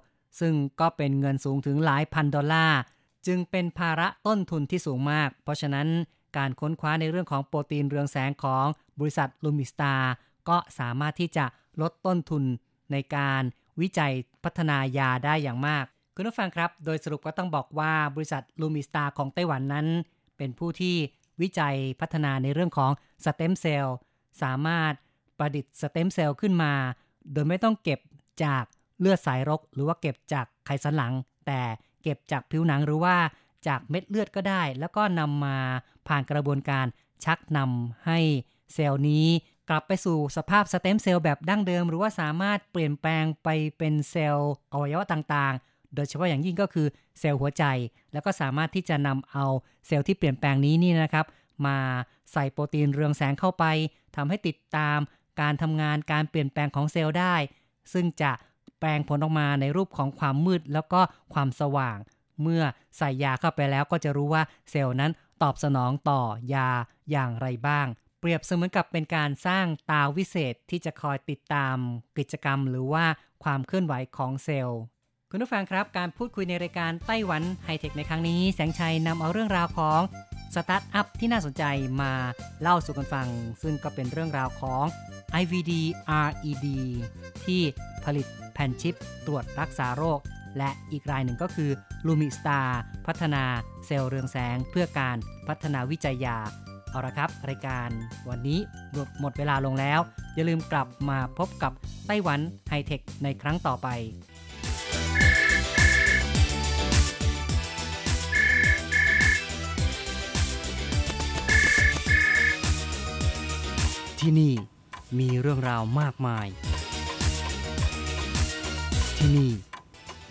ซึ่งก็เป็นเงินสูงถึงหลายพันดอลลาร์จึงเป็นภาระต้นทุนที่สูงมาก เพราะฉะนั้น การค้นคว้าในเรื่องของโปรตีนเรืองแสงของบริษัทลูมิสตาก็สามารถที่จะลดต้นทุนในการวิจัยพัฒนายาได้อย่างมาก คุณผู้ฟังครับ โดยสรุปก็ต้องบอกว่าบริษัทลูมิสตาของไต้หวันนั้น เป็นผู้ที่วิจัยพัฒนาในเรื่องของสเต็มเซลล์สามารถประดิษฐ์สเต็มเซลล์ขึ้นมา โดยไม่ต้องเก็บจากเลือดสายรก หรือว่าเก็บจากไขสันหลัง แต่เก็บจากผิวหนังหรือว่า จากเม็ดเลือดก็ได้ แล้วก็นำมาผ่านกระบวนการชักนำให้เซลล์นี้กลับไปสู่สภาพสเต็มเซลล์แบบดั้งเดิม หรือว่าสามารถเปลี่ยนแปลงไปเป็นเซลล์อวัยวะต่างๆ โดยเฉพาะอย่างยิ่งก็คือเซลล์หัวใจ แล้วก็สามารถที่จะนำเอาเซลล์ที่เปลี่ยนแปลงนี้นี่นะครับ มาใส่โปรตีนเรืองแสงเข้าไปทำให้ติดตามการทำงานการเปลี่ยนแปลงของเซลล์ได้ ซึ่งจะแปลงผลออกมาในรูปของความมืดแล้วก็ความสว่าง เมื่อใส่ยาเข้าไปแล้วก็จะรู้ว่าเซลล์นั้นตอบสนองต่อยาอย่างไรบ้าง เปรียบเสมือนกับเป็นการสร้างตาวิเศษที่จะคอยติดตามกิจกรรมหรือว่าความเคลื่อนไหวของเซลล์ คุณผู้ฟังครับการพูดคุยในรายการไต้หวันไฮเทคในครั้งนี้ แสงชัยนำเอาเรื่องราวของสตาร์ทอัพที่น่าสนใจมาเล่าสู่กันฟัง ซึ่งก็เป็นเรื่องราวของ IVD RED ที่ผลิตแผ่นชิปตรวจรักษาโรค และอีกรายหนึ่งก็คือ Lumi Star พัฒนาเซลล์เรืองแสง เพื่อการพัฒนาวิจัยยา เอาละครับ รายการวันนี้หมดเวลาลงแล้ว อย่าลืมกลับมาพบกับไต้หวันไฮเทคในครั้งต่อไปที่นี่มีเรื่องราวมากมาย ที่นี่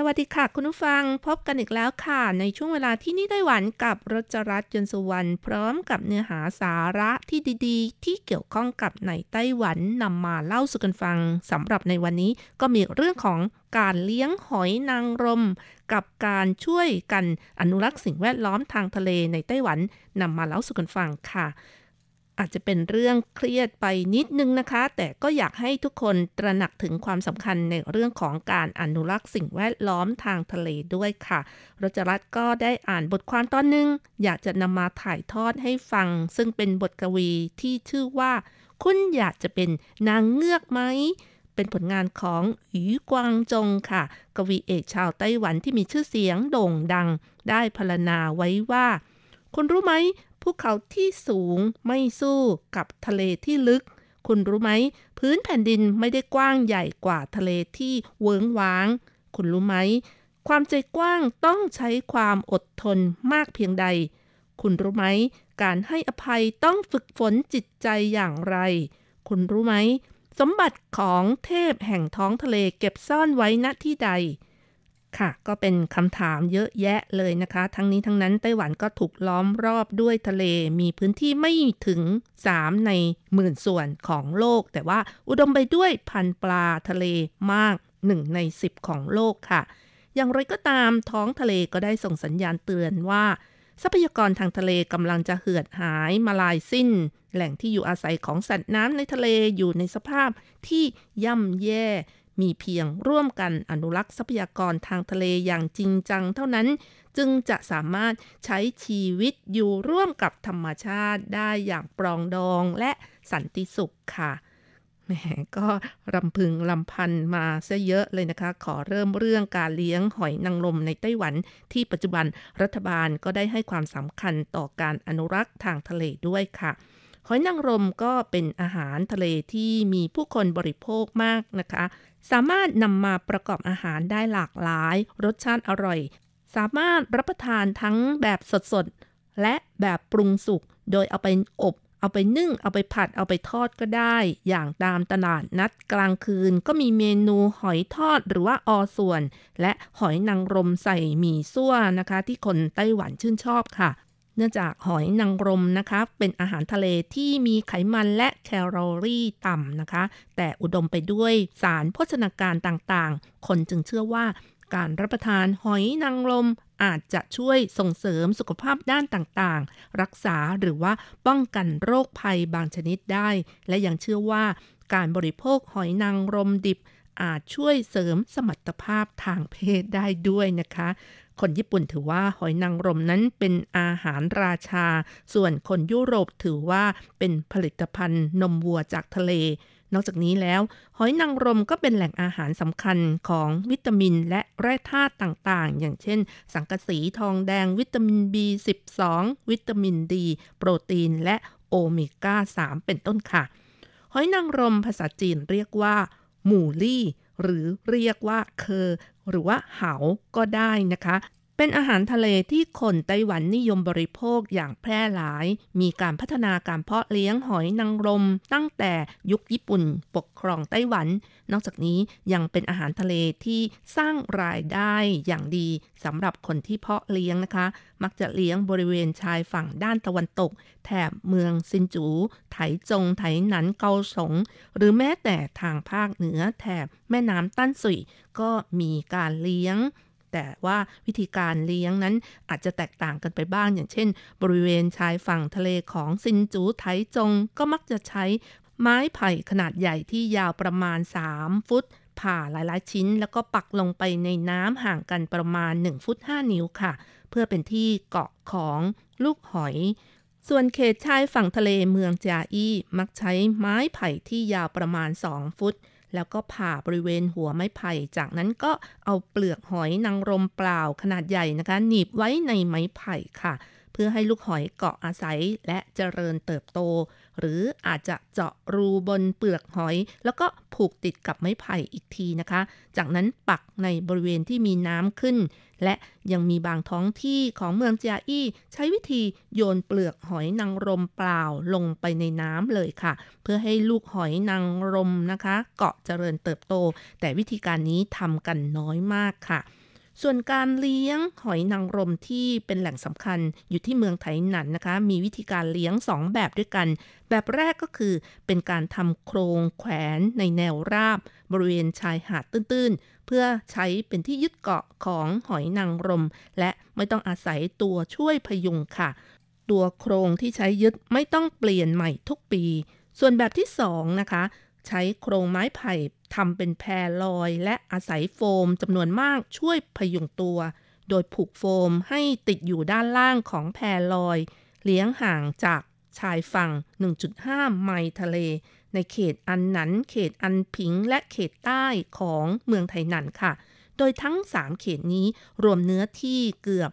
สวัสดีค่ะ คุณผู้ฟังพบกันอีกแล้วค่ะ ในช่วงเวลาที่นี่ไต้หวันกับรจรัสยนสุวรรณพร้อมกับเนื้อหาสาระที่ดีๆ ที่เกี่ยวข้องกับในไต้หวันนำมาเล่าสู่กันฟังสำหรับในวันนี้ก็มีเรื่องของการเลี้ยงหอยนางรม กับการช่วยกันอนุรักษ์สิ่งแวดล้อมทางทะเลในไต้หวันนำมาเล่าสู่กันฟังค่ะ อาจจะเป็นเรื่องเครียดไปนิดนึงนะคะ แต่ก็อยากให้ทุกคนตระหนักถึงความสำคัญในเรื่องของการอนุรักษ์สิ่งแวดล้อมทางทะเลด้วยค่ะรจรัตก็ได้อ่านบทความตอนหนึ่งอยากจะนำมาถ่ายทอดให้ฟัง ซึ่งเป็นบทกวีที่ชื่อว่า คุณอยากจะเป็นนางเงือกไหมเป็นผลงานของหยีกวางจงค่ะ กวีเอกชาวไต้หวันที่มีชื่อเสียงโด่งดัง ได้พรรณนาไว้ว่า คุณรู้ไหมภูเขาที่สูงไม่สู้กับทะเลที่ลึก คุณรู้ไหม พื้นแผ่นดินไม่ได้กว้างใหญ่กว่าทะเลที่เวิงว้าง คุณรู้ไหม ความใจกว้างต้องใช้ความอดทนมากเพียงใด คุณรู้ไหม การให้อภัยต้องฝึกฝนจิตใจอย่างไร คุณรู้ไหม สมบัติของเทพแห่งท้องทะเลเก็บซ่อนไว้ณที่ใด ค่ะ ก็เป็นคำถามเยอะแยะเลยนะคะ ทั้งนี้ทั้งนั้นไต้หวันก็ถูกล้อมรอบด้วยทะเล มีพื้นที่ไม่ถึง 3 ในหมื่นส่วนของโลก แต่ว่าอุดมไปด้วยพันปลาทะเลมาก 1 ใน 10 ของโลกค่ะ อย่างไรก็ตามท้องทะเลก็ได้ส่งสัญญาณเตือนว่า ทรัพยากรทางทะเลกำลังจะเหือดหายมาลายสิ้น แหล่งที่อยู่อาศัยของสัตว์น้ำในทะเลอยู่ในสภาพที่ย่ำแย่ มีเพียงร่วมกันอนุรักษ์ทรัพยากรทางทะเลอย่างจริงจังเท่านั้นจึงจะสามารถใช้ชีวิตอยู่ร่วมกับธรรมชาติได้อย่างปรองดองและสันติสุขค่ะแหมก็รำพึงลำพันมาซะเยอะเลยนะคะ ขอเริ่มเรื่องการเลี้ยงหอยนางรมในไต้หวัน ที่ปัจจุบันรัฐบาลก็ได้ให้ความสำคัญต่อการอนุรักษ์ทางทะเลด้วยค่ะ หอยนางรมก็เป็นอาหารทะเลที่มีผู้คนบริโภคมากนะคะ สามารถนำมาประกอบอาหารได้หลากหลาย รสชาติอร่อย สามารถรับประทานทั้งแบบสดๆ และแบบปรุงสุก โดยเอาไปอบ เอาไปนึ่ง เอาไปผัด เอาไปทอดก็ได้ อย่างตามตลาดนัดกลางคืนก็มีเมนูหอยทอดหรือว่าอส่วน และหอยนางรมใส่หมี่ซั่วนะคะ ที่คนไต้หวันชื่นชอบค่ะ เนื่องจากหอยนางรมนะคะเป็นอาหารทะเลที่มีไขมันและแคลอรี่ต่ำนะคะ แต่อุดมไปด้วยสารโภชนาการต่างๆ คนจึงเชื่อว่าการรับประทานหอยนางรมอาจจะช่วยส่งเสริมสุขภาพด้านต่างๆ รักษาหรือว่าป้องกันโรคภัยบางชนิดได้ และยังเชื่อว่าการบริโภคหอยนางรมดิบอาจช่วยเสริมสมรรถภาพทางเพศได้ด้วยนะคะ คนญี่ปุ่นถือว่าหอยนางรมนั้นเป็นอาหารราชา ส่วนคนยุโรปถือว่าเป็นผลิตภัณฑ์นมวัวจากทะเล นอกจากนี้แล้ว หอยนางรมก็เป็นแหล่งอาหารสำคัญของวิตามินและแร่ธาตุต่างๆ อย่างเช่น สังกะสีทองแดงวิตามิน B12 วิตามินดี โปรตีนและโอเมก้า 3 เป็นต้นค่ะ หอยนางรมภาษาจีนเรียกว่า หมูลี่ หรือเรียกว่าเคอ หรือว่าเหาก็ได้นะคะ เป็นอาหารทะเลที่คนไต้หวันนิยมบริโภคอย่างแพร่หลาย มีการพัฒนาการเพาะเลี้ยงหอยนางรม ตั้งแต่ยุคญี่ปุ่นปกครองไต้หวัน นอกจากนี้ยังเป็นอาหารทะเลที่สร้างรายได้อย่างดีสำหรับคนที่เพาะเลี้ยงนะคะ มักจะเลี้ยงบริเวณชายฝั่งด้านตะวันตก แถบเมืองซินจู ไถจง ไถหนันเกาสง หรือแม้แต่ทางภาคเหนือแถบแม่น้ำตั้นสุยก็มีการเลี้ยง แต่ว่าวิธีการเลี้ยงนั้นอาจจะแตกต่างกันไปบ้าง อย่างเช่น บริเวณชายฝั่งทะเลของซินจูไถจงก็มักจะใช้ไม้ไผ่ขนาดใหญ่ที่ยาวประมาณ 3 ฟุต ผ่าหลายๆ ชิ้น แล้วก็ปักลงไปในน้ำห่างกันประมาณ 1 ฟุต 5 นิ้วค่ะ เพื่อเป็นที่เกาะของลูกหอย ส่วนเขตชายฝั่งทะเลเมืองจาอี้มักใช้ไม้ไผ่ที่ยาวประมาณ 2 ฟุต แล้วก็ผ่าบริเวณหัวไม้ไผ่ จากนั้นก็เอาเปลือกหอยนางรมเปล่าขนาดใหญ่นะคะ หนีบไว้ในไม้ไผ่ค่ะ เพื่อให้ลูกหอยเกาะอาศัยและเจริญเติบโต หรืออาจจะเจาะรูบนเปลือกหอย แล้วก็ผูกติดกับไม้ไผ่อีกทีนะคะ จากนั้นปักในบริเวณที่มีน้ำขึ้น และยังมีบางท้องที่ของเมืองเจาอี้ ใช้วิธีโยนเปลือกหอยนางรมเปล่าลงไปในน้ำเลยค่ะ เพื่อให้ลูกหอยนางรมนะคะ เกาะเจริญเติบโต แต่วิธีการนี้ทำกันน้อยมากค่ะ ส่วนการเลี้ยงหอยนางรมที่เป็นแหล่งสำคัญอยู่ที่เมืองไถหนันนะคะ มีวิธีการเลี้ยง 2 แบบด้วยกัน แบบแรกก็คือเป็นการทำโครงแขวนในแนวราบบริเวณชายหาดตื้นๆ เพื่อใช้เป็นที่ยึดเกาะของหอยนางรม และไม่ต้องอาศัยตัวช่วยพยุงค่ะ ตัวโครงที่ใช้ยึดไม่ต้องเปลี่ยนใหม่ทุกปี ส่วนแบบที่2นะคะ ใช้โครงไม้ไผ่ทำเป็นแพรลอย และอาศัยโฟมจำนวนมากช่วยพยุงตัว โดยผูกโฟมให้ติดอยู่ด้านล่างของแพรลอย เลี้ยงห่างจากชายฝั่ง 1.5 ไมล์ทะเล ในเขตอันนัน เขตอันผิง และเขตใต้ของเมืองไทหนันค่ะ โดยทั้ง 3 เขตนี้รวมเนื้อที่เกือบ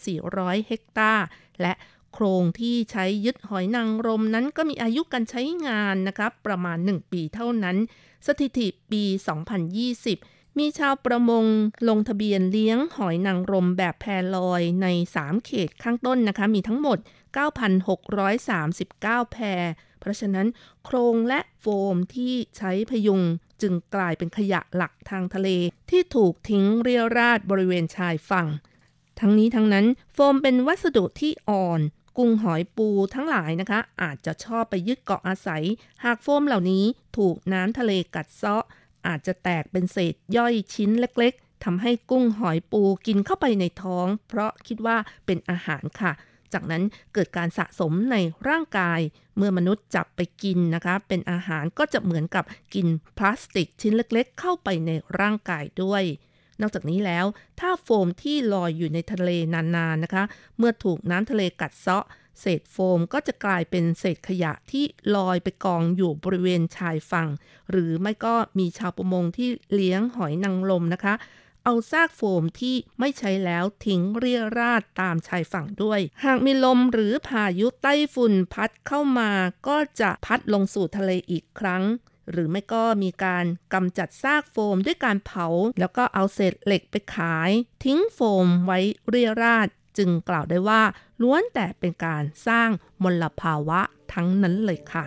1,400 เฮกตาร์ และ โครงที่ใช้ยึดหอยนางรมนั้นก็มีอายุการใช้งานนะครับประมาณ 1 ปีเท่านั้น สถิติปี 2020 มีชาวประมงลงทะเบียนเลี้ยงหอยนางรมแบบแพรลอยใน 3 เขตข้างต้นนะคะ มีทั้งหมด 9,639 แพร เพราะฉะนั้นโครงและโฟมที่ใช้พยุงจึงกลายเป็นขยะหลักทางทะเล ที่ถูกทิ้งเรียราดบริเวณชายฝั่งทั้งนี้ทั้งนั้นโฟมเป็นวัสดุที่อ่อน กุ้งหอยปูทั้งหลายนะคะ อาจจะชอบไปยึดเกาะอาศัย หากโฟมเหล่านี้ถูกน้ำทะเลกัดเซาะ อาจจะแตกเป็นเศษย่อยชิ้นเล็กๆทำให้กุ้งหอยปูกินเข้าไปในท้อง เพราะคิดว่าเป็นอาหารค่ะ จากนั้นเกิดการสะสมในร่างกาย เมื่อมนุษย์จับไปกินนะคะ เป็นอาหารก็จะเหมือนกับกินพลาสติกชิ้นเล็กๆ เข้าไปในร่างกายด้วย นอกจากนี้แล้ว ถ้าโฟมที่ลอยอยู่ในทะเลนานๆนะคะ เมื่อถูกน้ำทะเลกัดเซาะ เศษโฟมก็จะกลายเป็นเศษขยะที่ลอยไปกองอยู่บริเวณชายฝั่ง หรือไม่ก็มีชาวประมงที่เลี้ยงหอยนางรมนะคะเอาซากโฟมที่ไม่ใช้แล้วทิ้งเรียราดตามชายฝั่งด้วย หากมีลมหรือพายุไต้ฝุ่นพัดเข้ามาก็จะพัดลงสู่ทะเลอีกครั้ง หรือไม่ก็มีการกำจัดซากโฟมด้วยการเผา แล้วก็เอาเศษเหล็กไปขาย ทิ้งโฟมไว้เรียราดจึงกล่าวได้ว่าล้วนแต่เป็นการสร้างมลภาวะทั้งนั้นเลยค่ะ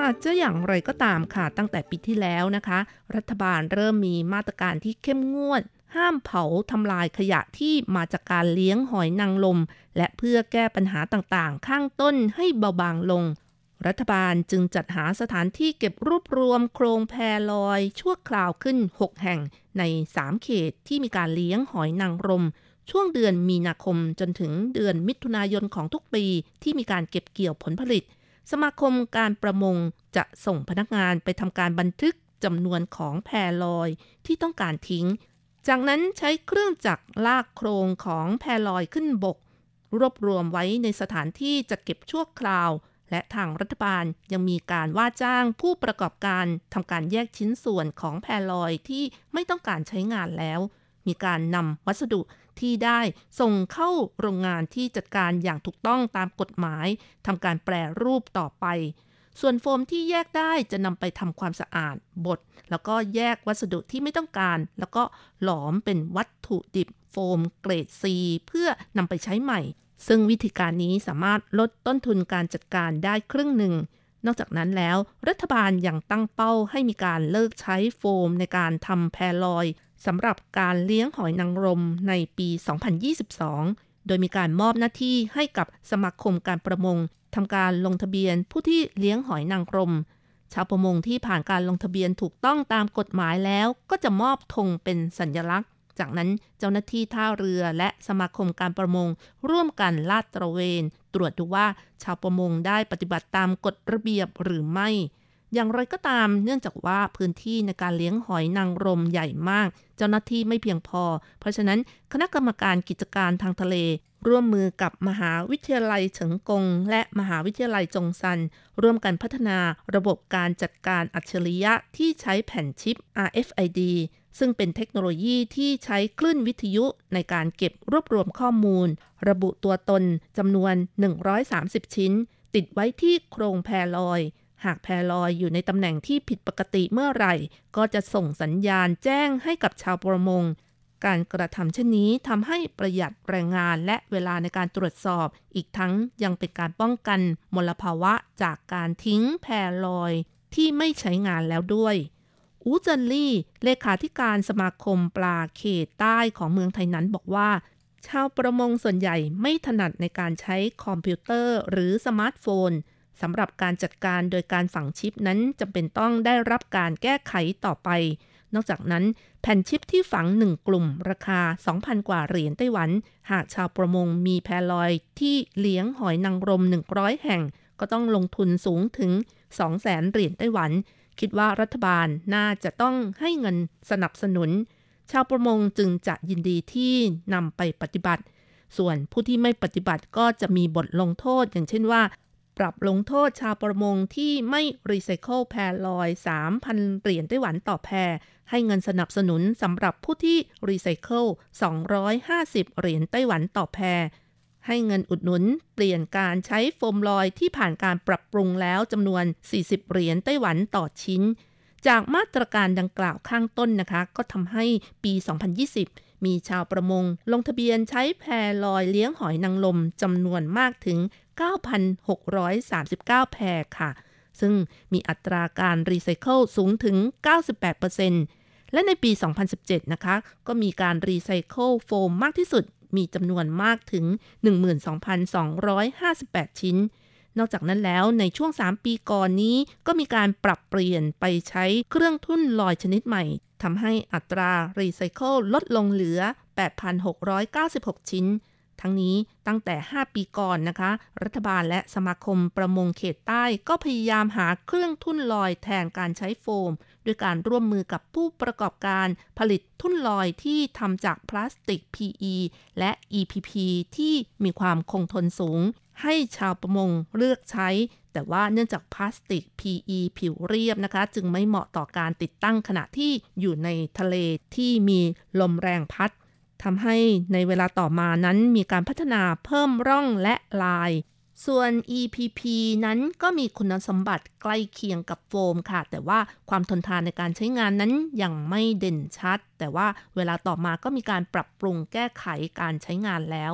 ค่ะจะอย่างไรก็ตามค่ะ ตั้งแต่ปีที่แล้วนะคะ รัฐบาลเริ่มมีมาตรการที่เข้มงวด ห้ามเผาทำลายขยะที่มาจากการเลี้ยงหอยนางรมและเพื่อแก้ปัญหาต่างๆ ข้างต้นให้เบาบางลง รัฐบาลจึงจัดหาสถานที่เก็บรวบรวมโครงแพลอย ชั่วคราวขึ้น 6 แห่งใน 3 เขตที่มีการเลี้ยงหอยนางรมช่วงเดือนมีนาคมจนถึงเดือนมิถุนายนของทุกปีที่มีการเก็บเกี่ยวผลผลิต สมาคมการประมงจะส่งพนักงานไปทำการบันทึกจำนวนของแพรลอยที่ต้องการทิ้ง จากนั้นใช้เครื่องจักรลากโครงของแพรลอยขึ้นบก รวบรวมไว้ในสถานที่จะเก็บชั่วคราว และทางรัฐบาลยังมีการว่าจ้างผู้ประกอบการทำการแยกชิ้นส่วนของแพรลอยที่ไม่ต้องการใช้งานแล้ว มีการนำวัสดุ ที่ได้ส่งเข้าโรงงานที่จัดการอย่างถูกต้องตามกฎหมายทำการแปรรูปต่อไป ส่วนโฟมที่แยกได้จะนำไปทำความสะอาดบด แล้วก็แยกวัสดุที่ไม่ต้องการ แล้วก็หลอมเป็นวัตถุดิบโฟมเกรด C เพื่อนำไปใช้ใหม่ ซึ่งวิธีการนี้สามารถลดต้นทุนการจัดการได้ครึ่งหนึ่งนอกจากนั้นแล้ว รัฐบาลยังตั้งเป้าให้มีการเลิกใช้โฟมในการทำแพรลอย สำหรับการเลี้ยงหอยนางรมในปี 2022 โดยมีการมอบหน้าที่ให้กับสมาคมการประมงทำการลงทะเบียนผู้ที่เลี้ยงหอยนางรม ชาวประมงที่ผ่านการลงทะเบียนถูกต้องตามกฎหมายแล้ว ก็จะมอบธงเป็นสัญลักษณ์ จากนั้นเจ้าหน้าที่ท่าเรือและสมาคมการประมง ร่วมกันลาดตระเวน ตรวจดูว่าชาวประมงได้ปฏิบัติตามกฎระเบียบหรือไม่ อย่างไรก็ตามเนื่องจากว่าพื้นที่ในการเลี้ยงหอยนางรมใหญ่มาก เจ้าหน้าที่ไม่เพียงพอ เพราะฉะนั้นคณะกรรมการกิจการทางทะเล ร่วมมือกับมหาวิทยาลัยเฉิงกง และมหาวิทยาลัยจงซัน ร่วมกันพัฒนาระบบการจัดการอัจฉริยะที่ใช้แผ่นชิป RFID ซึ่งเป็นเทคโนโลยีที่ใช้คลื่นวิทยุในการเก็บรวบรวมข้อมูล ระบุตัวตนจำนวน 130 ชิ้น ติดไว้ที่โครงแพรลอย หากแพลอยอยู่ในตำแหน่งที่ผิดปกติเมื่อไหร่ ก็จะส่งสัญญาณแจ้งให้กับชาวประมง การกระทำเช่นนี้ทำให้ประหยัดแรงงานและเวลาในการตรวจสอบ อีกทั้งยังเป็นการป้องกันมลภาวะจากการทิ้งแพลอยที่ไม่ใช้งานแล้วด้วย อูจินลี่ เลขาธิการสมาคมปลาเขตใต้ของเมืองไทยนั้นบอกว่าชาวประมงส่วนใหญ่ไม่ถนัดในการใช้คอมพิวเตอร์หรือสมาร์ทโฟน สำหรับการจัดการโดยการฝังชิปนั้นจำเป็นต้องได้รับการแก้ไขต่อไป นอกจากนั้น แผ่นชิปที่ฝังหนึ่งกลุ่ม ราคา 2,000 กว่าเหรียญไต้หวัน หากชาวประมงมีแพลอยที่เลี้ยงหอยนางรม 100 แห่ง ก็ต้องลงทุนสูงถึง 200,000เหรียญไต้หวัน คิดว่ารัฐบาลน่าจะต้องให้เงินสนับสนุน ชาวประมงจึงจะยินดีที่นำไปปฏิบัติ ส่วนผู้ที่ไม่ปฏิบัติก็จะมีบทลงโทษอย่างเช่นว่า ปรับลงโทษชาวประมงที่ไม่รีไซเคิลแพลอย 3,000 เหรียญไต้หวันต่อแพรให้เงินสนับสนุนสำหรับผู้ที่รีไซเคิล 250 เหรียญไต้หวันต่อแพรให้เงินอุดหนุนเปลี่ยนการใช้โฟมลอยที่ผ่านการปรับปรุงแล้วจำนวน 40 เหรียญไต้หวันต่อชิ้น จากมาตรการดังกล่าวข้างต้นนะคะ ก็ทำให้ปี 2020 มีชาวประมง ลงทะเบียนใช้แพลอยเลี้ยงหอยนางรมจำนวนมากถึง 9,639 แพค่ะ ซึ่งมีอัตราการรีไซเคิลสูงถึง 98%และในปี 2017 นะคะ ก็มีการรีไซเคิลโฟมมากที่สุด มีจำนวนมากถึง 12,258 ชิ้นนอกจากนั้นแล้วในช่วง 3 ปีก่อนนี้ก็มีการปรับเปลี่ยนไปใช้เครื่องทุ่นลอยชนิดใหม่ทำให้อัตรารีไซเคิลลดลงเหลือ 8,696 ชิ้น ทั้งนี้ตั้งแต่ 5 ปีก่อนนะคะ รัฐบาลและสมาคมประมงเขตใต้ก็พยายามหาเครื่องทุ่นลอยแทนการใช้โฟม ด้วยการร่วมมือกับผู้ประกอบการผลิตทุ่นลอยที่ทำจากพลาสติก PE และ EPP ที่มีความคงทนสูง ให้ชาวประมงเลือกใช้ แต่ว่าเนื่องจากพลาสติก PE ผิวเรียบนะคะ จึงไม่เหมาะต่อการติดตั้งขณะที่อยู่ในทะเลที่มีลมแรงพัด ทำให้ในเวลาต่อมานั้นมีการพัฒนาเพิ่มร่องและลาย ส่วน EPP นั้นก็มีคุณสมบัติใกล้เคียงกับโฟมค่ะ แต่ว่าความทนทานในการใช้งานนั้นยังไม่เด่นชัด แต่ว่าเวลาต่อมาก็มีการปรับปรุงแก้ไขการใช้งานแล้ว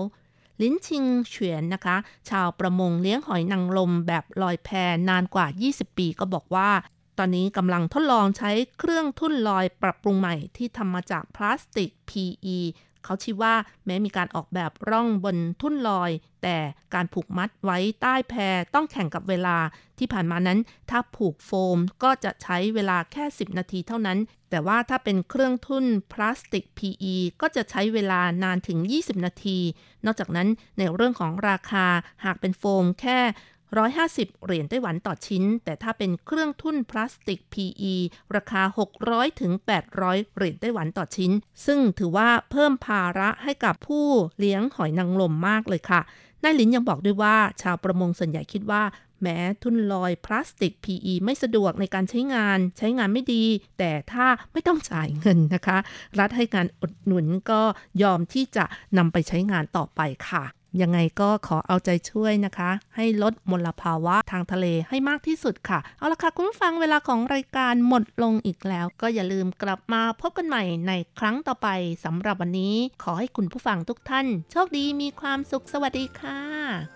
ลินชิงเฉียนนะคะ ชาวประมงเลี้ยงหอยนางรมแบบลอยแพนานกว่า 20 ปีก็บอกว่า ตอนนี้กำลังทดลองใช้เครื่องทุ่นลอยปรับปรุงใหม่ที่ทำมาจากพลาสติก PE เขาชี้ว่าแม้มีการออกแบบร่องบนทุ่นลอย แต่การผูกมัดไว้ใต้แพต้องแข่งกับเวลา ที่ผ่านมานั้น ถ้าผูกโฟมก็จะใช้เวลาแค่ 10 นาทีเท่านั้น แต่ว่าถ้าเป็นเครื่องทุ่นพลาสติก PE ก็จะใช้เวลานานถึง 20 นาที นอกจากนั้นในเรื่องของราคาหากเป็นโฟมแค่ 150 เหรียญไต้หวันต่อชิ้น แต่ถ้าเป็นเครื่องทุ่นพลาสติก PE ราคา 600ถึง800 เหรียญไต้หวันต่อชิ้น ซึ่งถือว่าเพิ่มภาระให้กับผู้เลี้ยงหอยนางรมมากเลยค่ะนายหลินยังบอกด้วยว่าชาวประมงส่วนใหญ่คิดว่า แม้ทุ่นลอยพลาสติก PE ไม่สะดวกในการใช้งาน ใช้งานไม่ดี แต่ถ้าไม่ต้องจ่ายเงินนะคะ รัฐให้การอุดหนุนก็ยอมที่จะนำไปใช้งานต่อไปค่ะ ยังไงก็ขอเอาใจช่วยนะคะ ให้ลดมลภาวะทางทะเลให้มากที่สุดค่ะ เอาละค่ะ คุณผู้ฟังเวลาของรายการหมดลงอีกแล้ว ก็อย่าลืมกลับมาพบกันใหม่ในครั้งต่อไปสำหรับวันนี้ ขอให้คุณผู้ฟังทุกท่าน โชคดีมีความสุขสวัสดีค่ะ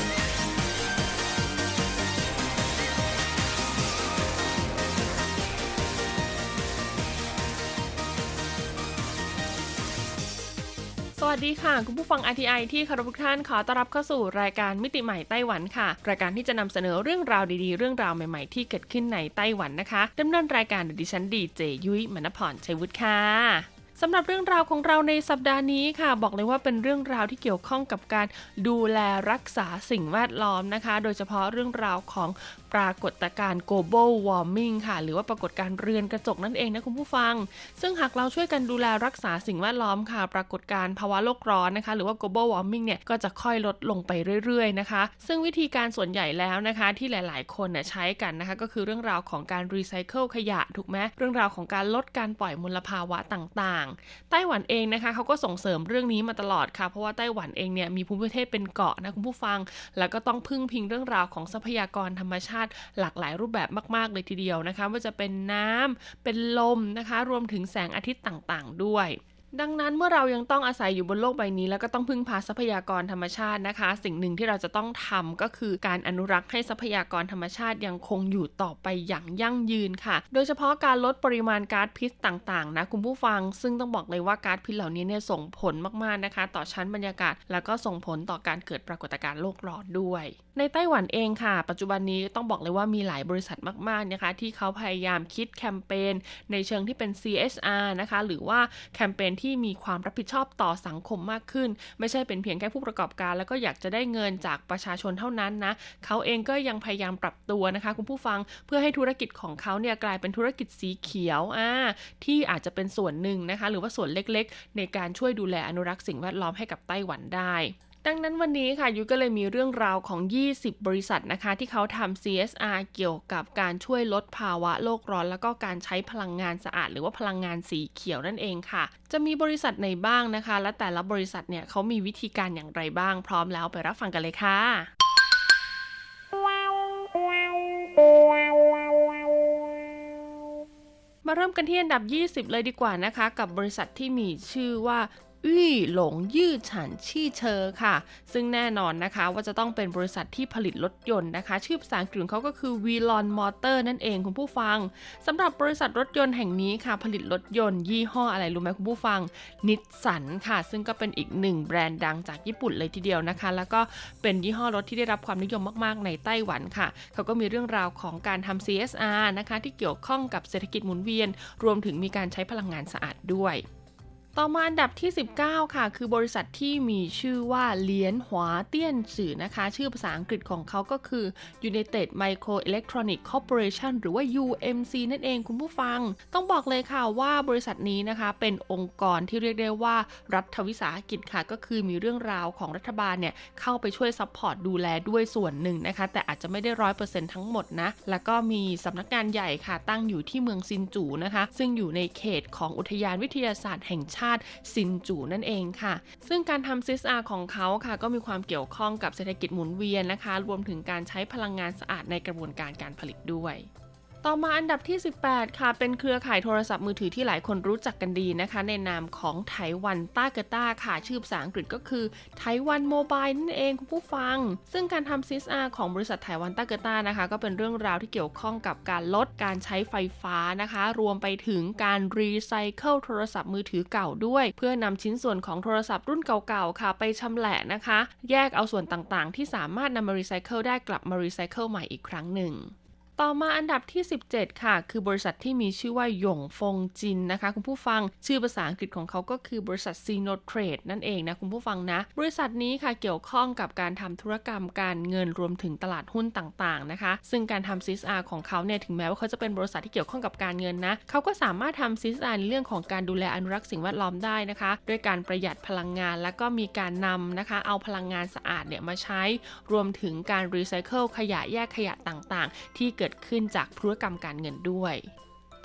วัสดีค่ะ คุณผู้ฟัง RTI ที่คารพทุกท่านขอต้อนรับเข้าสู่รายการมิติใหม่ไต้หวันค่ะ รายการที่จะนำเสนอเรื่องราวดีๆ เรื่องราวใหม่ๆ ที่เกิดขึ้นในไต้หวันนะคะดำเนินรายการโดยดิฉันดีเจยุ้ยมณพรชัยวุฒิค่ะ สำหรับเรื่องราวของเราในสัปดาห์นี้ค่ะ บอกเลยว่าเป็นเรื่องราวที่เกี่ยวข้องกับการดูแลรักษาสิ่งแวดล้อมนะคะ โดยเฉพาะเรื่องราวของปรากฏการณ์ global warming ค่ะ หรือว่าปรากฏการณ์เรือนกระจกนั่นเองนะคุณผู้ฟัง ซึ่งหากเราช่วยกันดูแลรักษาสิ่งแวดล้อมค่ะ ปรากฏการณ์ภาวะโลกร้อนนะคะ หรือว่า global warming เนี่ยก็จะค่อยลดลงไปเรื่อยๆนะคะ ซึ่งวิธีการส่วนใหญ่แล้วนะคะ ที่หลายๆ คนเนี่ยใช้กันนะคะ ก็คือเรื่องราวของการรีไซเคิลขยะถูกไหมเรื่องราวของการลดการปล่อยมลภาวะต่างๆไต้หวันเองนะคะเขาก็ส่งเสริมเรื่องนี้มาตลอดค่ะ เพราะว่าไต้หวันเองเนี่ยมีภูมิประเทศเป็นเกาะนะคุณผู้ฟัง แล้วก็ต้องพึ่งพิงเรื่องราวของทรัพยากรธรรมชาติ หลากหลายรูปแบบมาก ๆ เลยทีเดียวนะคะว่าจะเป็นน้ำเป็นลมนะคะ รวมถึงแสงอาทิตย์ต่างๆ ด้วย ดังนั้นเมื่อเรายังต้องอาศัยอยู่บนโลกใบนี้ แล้วก็ต้องพึ่งพาทรัพยากรธรรมชาตินะคะ สิ่งหนึ่งที่เราจะต้องทำก็คือการอนุรักษ์ให้ทรัพยากรธรรมชาติยังคงอยู่ต่อไปอย่างยั่งยืนค่ะ โดยเฉพาะการลดปริมาณก๊าซพิษต่างๆนะคุณผู้ฟัง ซึ่งต้องบอกเลยว่าก๊าซพิษเหล่านี้เนี่ยส่งผลมากๆนะคะ ต่อชั้นบรรยากาศ แล้วก็ส่งผลต่อการเกิดปรากฏการณ์โลกร้อนด้วยในไต้หวันเองค่ะ ปัจจุบันนี้ต้องบอกเลยว่ามีหลายบริษัทมากๆนะคะ ที่เขาพยายามคิดแคมเปญในเชิงที่เป็น CSR นะคะ หรือว่าแคมเปญที่มีความรับผิดชอบต่อสังคมมากขึ้น ไม่ใช่เป็นเพียงแค่ผู้ประกอบการ แล้วก็อยากจะได้เงินจากประชาชนเท่านั้นนะเขาเองก็ยังพยายามปรับตัวนะคะ คุณผู้ฟังเพื่อให้ธุรกิจของเขาเนี่ยกลายเป็นธุรกิจสีเขียวอ่าที่อาจจะเป็นส่วนหนึ่งนะคะ หรือว่าส่วนเล็กๆ ในการช่วยดูแลอนุรักษ์สิ่งแวดล้อมให้กับไต้หวันได้ ดังนั้นวันนี้ค่ะยุก็เลยมีเรื่องราวของ 20 บริษัทนะคะ ที่เขาทำ CSR เกี่ยวกับการช่วยลดภาวะโลกร้อน แล้วก็การใช้พลังงานสะอาด หรือว่าพลังงานสีเขียวนั่นเองค่ะ จะมีบริษัทไหนบ้างนะคะ และแต่ละบริษัทเนี่ยเขามีวิธีการอย่างไรบ้างพร้อมแล้วไปรับฟังกันเลยค่ะมาเริ่มกันที่อันดับ 20 เลยดีกว่านะคะ กับบริษัทที่มีชื่อว่า ยี่หลงยื้อฉันชี่เชอค่ะ ซึ่งแน่นอนนะคะว่าจะต้องเป็นบริษัทที่ผลิตรถยนต์นะคะ ชื่อภาษาอังกฤษเขาก็คือ v l o n Motor นั่นเองคุณผู้ฟังสำหรับบริษัทรถยนต์แห่งนี้ค่ะ ผลิตรถยนต์ยี่ห้ออะไรรู้ไหมคุณผู้ฟังนิสสันค่ะ ซึ่งก็เป็นอีกหนึ่งแบรนด์ดังจากญี่ปุ่นเลยทีเดียวนะคะ แล้วก็เป็นยี่ห้อรถที่ได้รับความนิยมมากๆ ในไต้หวันค่ะเขาก็มีเรื่องราวของการทำ CSR นะคะที่เกี่ยวข้องกับเศรษฐกิจหมุนเวียน รวมถึงมีการใช้พลังงานสะอาดด้วย ต่อมาอันดับที่ 19 ค่ะ คือบริษัทที่มีชื่อว่าเลียนหวาเตี้ยนสื่อนะคะ ชื่อภาษาอังกฤษของเขาก็คือ United Micro Electronic Corporation หรือว่า UMC นั่นเองคุณผู้ฟัง ต้องบอกเลยค่ะว่าบริษัทนี้นะคะ เป็นองค์กรที่เรียกได้ว่ารัฐวิสาหกิจค่ะ ก็คือมีเรื่องราวของรัฐบาลเนี่ย เข้าไปช่วย support ดูแลด้วยส่วนหนึ่งนะคะ แต่อาจจะไม่ได้ร้อยเปอร์เซ็นต์ทั้งหมดนะ แล้วก็มีสำนักงานใหญ่ค่ะตั้งอยู่ที่เมืองซินจูนะคะ ซึ่งอยู่ในเขตของอุทยานวิทยาศาสตร์แห่งชาติซินจูนั่นเองค่ะ ซึ่งการทำ CSR ของเขาค่ะ ก็มีความเกี่ยวข้องกับเศรษฐกิจหมุนเวียนนะคะ รวมถึงการใช้พลังงานสะอาดในกระบวนการการผลิตด้วย ต่อมาอันดับที่ 18 ค่ะ เป็นเครือข่ายโทรศัพท์มือถือที่หลายคนรู้จักกันดีนะคะ ในนามของไต้หวันต้าเกต้าค่ะ ชื่อภาษาอังกฤษก็คือ Taiwan Mobile นั่นเองคุณผู้ฟัง ซึ่งการทำ CSR ของบริษัทไต้หวันต้าเกต้านะคะ ก็เป็นเรื่องราวที่เกี่ยวข้องกับการลดการใช้ไฟฟ้านะคะ รวมไปถึงการรีไซเคิลโทรศัพท์มือถือเก่าด้วย เพื่อนำชิ้นส่วนของโทรศัพท์รุ่นเก่าๆค่ะ ไปชำแหละนะคะ แยกเอาส่วนต่างๆ ที่สามารถนำมารีไซเคิลได้กลับมารีไซเคิลใหม่อีกครั้งหนึ่ง ต่อมาอันดับที่ 17 ค่ะ คือบริษัทที่มีชื่อว่าหยงฟงจินนะคะ คุณผู้ฟังชื่อภาษาอังกฤษของเขาก็คือบริษัท SinoTrade นั่นเองนะ คุณผู้ฟังนะ บริษัทนี้ค่ะเกี่ยวข้องกับการทำธุรกรรมการเงินรวมถึงตลาดหุ้นต่างๆนะคะ ซึ่งการทำซีซาของเขาเนี่ยถึงแม้ว่าเขาจะเป็นบริษัทที่เกี่ยวข้องกับการเงินนะเขาก็สามารถทำซีซาในเรื่องของการดูแลอนุรักษ์สิ่งแวดล้อมได้นะคะด้วยการประหยัดพลังงาน และก็มีการนำนะคะ เอาพลังงานสะอาดเนี่ยมาใช้รวมถึงการรีไซเคิลขยะแยกขยะต่างๆ ที่เกิดขึ้นจากธุรกรรมการเงินด้วย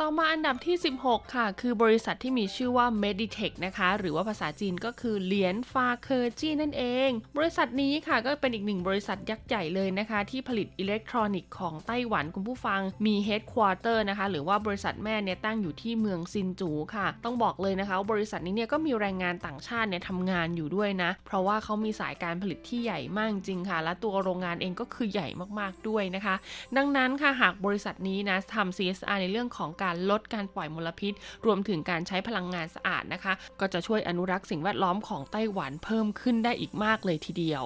ต่อมาอันดับที่ 16 ค่ะ คือบริษัทที่มีชื่อว่า Meditech นะคะ หรือว่าภาษาจีนก็คือเหลียนฟาเคอร์จีนั่นเอง บริษัทนี้ค่ะก็เป็นอีกหนึ่งบริษัทยักษ์ใหญ่เลยนะคะ ที่ผลิตอิเล็กทรอนิกส์ของไต้หวันคุณผู้ฟังมี headquarter นะคะ หรือว่าบริษัทแม่เนี่ยตั้งอยู่ที่เมืองซินจูค่ะ ต้องบอกเลยนะคะว่าบริษัทนี้เนี่ยก็มีแรงงานต่างชาติเนี่ยทำงานอยู่ด้วยนะ เพราะว่าเขามีสายการผลิตที่ใหญ่มากจริงค่ะ และตัวโรงงานเองก็คือใหญ่มากๆด้วยนะคะ ดังนั้นค่ะหากบริษัทนี้นะทำ CSR ในเรื่องของการลดการปล่อยมลพิษ รวมถึงการใช้พลังงานสะอาดนะคะ ก็จะช่วยอนุรักษ์สิ่งแวดล้อมของไต้หวันเพิ่มขึ้นได้อีกมากเลยทีเดียว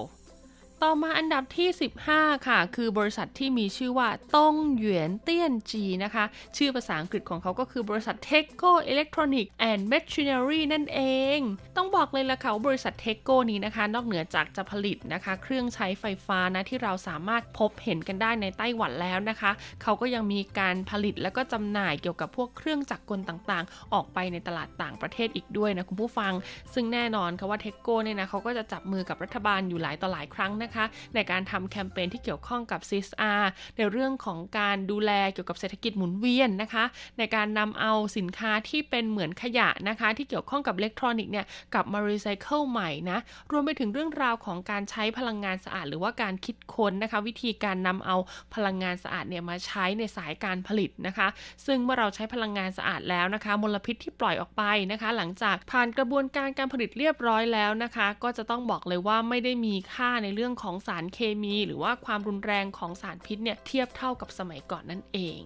ต่อมาอันดับที่ 15 ค่ะ คือบริษัทที่มีชื่อว่าต้งหยวนเตี้ยนจีนะคะ ชื่อภาษาอังกฤษของเขาก็คือบริษัท Teco Electronic and Machinery นั่นเอง ต้องบอกเลยละค่ะว่าบริษัท Teco นี้นะคะ นอกเหนือจากจะผลิตนะคะ เครื่องใช้ไฟฟ้านะที่เราสามารถพบเห็นกันได้ในไต้หวันแล้วนะคะ เขาก็ยังมีการผลิตแล้วก็จำหน่ายเกี่ยวกับพวกเครื่องจักรกลต่างๆ ออกไปในตลาดต่างประเทศอีกด้วยนะคุณผู้ฟัง ซึ่งแน่นอนค่ะว่า Teco เนี่ยนะเขาก็จะจับมือกับรัฐบาลอยู่หลายต่อหลายครั้งนะคะในการทำแคมเปญที่เกี่ยวข้องกับ CSR ในเรื่องของการดูแลเกี่ยวกับเศรษฐกิจหมุนเวียนนะคะ ในการนำเอาสินค้าที่เป็นเหมือนขยะนะคะ ที่เกี่ยวข้องกับอิเล็กทรอนิกส์เนี่ยกลับมารีไซเคิลใหม่นะรวมไปถึงเรื่องราวของการใช้พลังงานสะอาด หรือว่าการคิดค้นนะคะ วิธีการนำเอาพลังงานสะอาดเนี่ยมาใช้ในสายการผลิตนะคะ ซึ่งเมื่อเราใช้พลังงานสะอาดแล้วนะคะ มลพิษที่ปล่อยออกไปนะคะ หลังจากผ่านกระบวนการการผลิตเรียบร้อยแล้วนะคะ ก็จะต้องบอกเลยว่าไม่ได้มีค่าในเรื่องของสารเคมี หรือว่าความรุนแรงของสารพิษเนี่ยเทียบเท่ากับสมัยก่อนนั่นเอง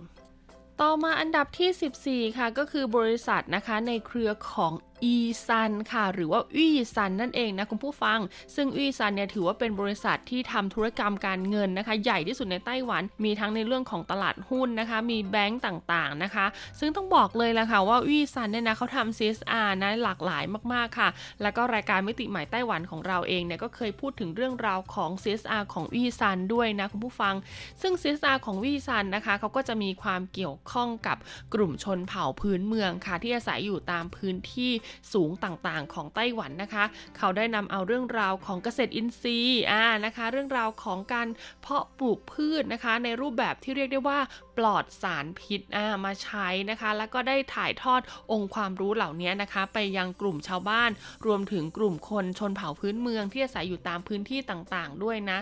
ต่อมาอันดับที่ 14 ค่ะ ก็คือบริษัทนะคะในเครือของ E.SUN ค่ะ หรือว่าอี้ซันนั่นเองนะคุณผู้ฟัง ซึ่งอี้ซันเนี่ยถือว่าเป็นบริษัทที่ทำธุรกรรมการเงินนะคะ ใหญ่ที่สุดในไต้หวัน มีทั้งในเรื่องของตลาดหุ้นนะคะ มีแบงก์ต่างๆนะคะ ซึ่งต้องบอกเลยแหละค่ะว่าอี้ซันเนี่ยนะเขาทำ CSR นะหลากหลายมากๆค่ะ แล้วก็รายการมิติใหม่ไต้หวันของเราเองเนี่ยก็เคยพูดถึงเรื่องราวของ CSR ของอี้ซันด้วยนะคุณผู้ฟัง ซึ่ง CSR ของวี่ซันนะคะเขาก็จะมีความเกี่ยวข้องกับกลุ่มชนเผ่าพื้นเมืองค่ะที่อาศัยอยู่ตามพื้นที่สูงต่างๆ ของไต้หวันนะคะ เขาได้นำเอาเรื่องราวของเกษตรอินทรีย์อ่านะคะ เรื่องราวของการเพาะปลูกพืชนะคะ ในรูปแบบที่เรียกได้ว่า ปลอดสารพิษมาใช้นะคะ แล้วก็ได้ถ่ายทอดองค์ความรู้เหล่านี้นะคะ ไปยังกลุ่มชาวบ้าน รวมถึงกลุ่มคนชนเผ่าพื้นเมืองที่อาศัยอยู่ตามพื้นที่ต่างๆ ด้วยนะ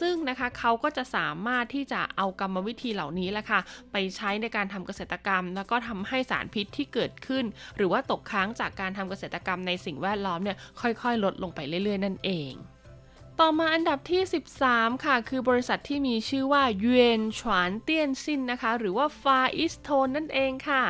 ซึ่งนะคะเขาก็จะสามารถที่จะเอากรรมวิธีเหล่านี้แหละค่ะ ไปใช้ในการทำเกษตรกรรม แล้วก็ทำให้สารพิษที่เกิดขึ้น หรือว่าตกค้างจากการทำเกษตรกรรมในสิ่งแวดล้อมเนี่ยค่อยๆ ลดลงไปเรื่อยๆ นั่นเอง ต่อมาอันดับที่ 13 ค่ะ คือบริษัทที่มีชื่อว่าเยนฉวนเตี้ยนซินนะคะ หรือว่า FarEasTone นั่นเองค่ะ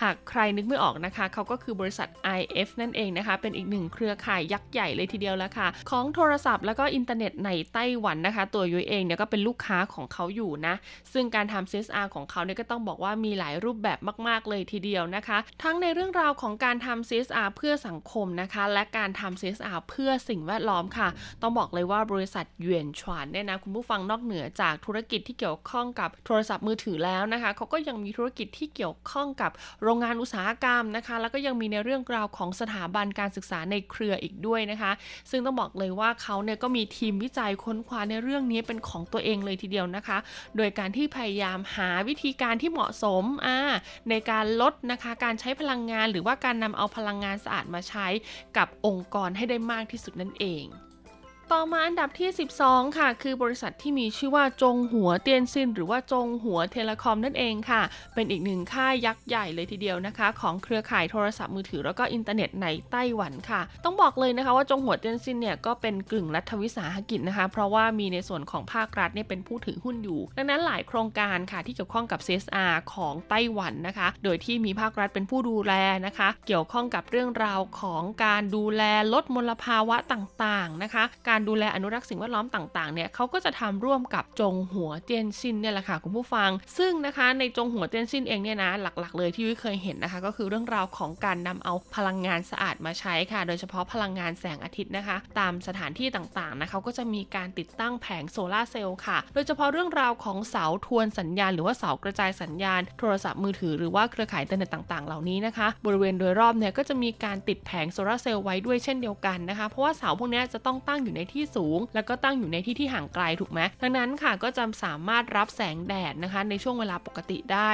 หากใครนึกไม่ออกนะคะ เขาก็คือบริษัท IF นั่นเองนะคะ เป็นอีกหนึ่งเครือข่ายยักษ์ใหญ่เลยทีเดียวแล้วค่ะ ของโทรศัพท์แล้วก็อินเทอร์เน็ตในไต้หวันนะคะ ตัวยุ้ยเองเนี่ยก็เป็นลูกค้าของเขาอยู่นะ ซึ่งการทำ CSR ของเขาเนี่ยก็ต้องบอกว่ามีหลายรูปแบบมาก ๆ เลยทีเดียวนะคะ ทั้งในเรื่องราวของการทำ CSR เพื่อสังคมนะคะ และการทำ CSR เพื่อสิ่งแวดล้อมค่ะ ต้องบอกเลยว่า่าบริษัทเยนฉวนเนี่ยนะคุณผู้ฟังนอกเหนือจากธุรกิจที่เกี่ยวข้องกับโทรศัพท์มือถือแล้วนะคะเขาก็ยังมีธุรกิจที่เกี่ยวข้องกับโรงงานอุตสาหกรรมนะคะ แล้วก็ยังมีในเรื่องราวของสถาบันการศึกษาในเครืออีกด้วยนะคะ ซึ่งต้องบอกเลยว่าเขาเนี่ยก็มีทีมวิจัยค้นคว้าในเรื่องนี้เป็นของตัวเองเลยทีเดียวนะคะ โดยการที่พยายามหาวิธีการที่เหมาะสมอ่าในการลดนะคะการใช้พลังงาน หรือว่าการนำเอาพลังงานสะอาดมาใช้กับองค์กรให้ได้มากที่สุดนั่นเอง ต่อมาอันดับที่ 12 ค่ะ คือบริษัทที่มีชื่อว่าจงหัวเตียนซิน หรือว่าจงหัว Telecom นั่นเองค่ะ เป็นอีกหนึ่งค่ายยักษ์ใหญ่เลยทีเดียวนะคะ ของเครือข่ายโทรศัพท์มือถือแล้วก็อินเทอร์เน็ตในไต้หวันค่ะ ต้องบอกเลยนะคะว่าจงหัวเตียนซินเนี่ยก็เป็นกึ่งรัฐวิสาหกิจนะคะ เพราะว่ามีในส่วนของภาครัฐเนี่ยเป็นผู้ถือหุ้นอยู่ ดังนั้นหลายโครงการค่ะที่เกี่ยวข้องกับ CSR ของไต้หวันนะคะ โดยที่มีภาครัฐเป็นผู้ดูแลนะคะ เกี่ยวข้องกับเรื่องราวของการดูแลลดมลภาวะต่างๆนะคะการการดูแลอนุรักษ์สิ่งแวดล้อมต่างๆเนี่ยเขาก็จะทำร่วมกับจงหัวเตียนซินเนี่ยแหละค่ะคุณผู้ฟัง ซึ่งนะคะในจงหัวเตียนซินเองเนี่ยนะหลักๆ เลยที่ยุ้ยเคยเห็นนะคะ ก็คือเรื่องราวของการนำเอาพลังงานสะอาดมาใช้ค่ะ โดยเฉพาะพลังงานแสงอาทิตย์นะคะ ตามสถานที่ต่างๆนะเขาก็จะมีการติดตั้งแผงโซลาร์เซลล์ค่ะ โดยเฉพาะเรื่องราวของเสาทวนสัญญาณ หรือว่าเสากระจายสัญญาณ โทรศัพท์มือถือหรือว่าเครือข่ายอินเทอร์เน็ตต่างๆ เหล่านี้นะคะ บริเวณโดยรอบเนี่ยก็จะมีการติดแผงโซลาร์เซลล์ไว้ด้วยเช่นเดียวกันนะคะ เพราะว่าเสาพวกนี้จะต้องตั้งอยู่ในที่สูง แล้วก็ตั้งอยู่ในที่ที่ห่างไกลถูกไหมดังนั้นค่ะก็จะสามารถรับแสงแดดนะคะในช่วงเวลาปกติได้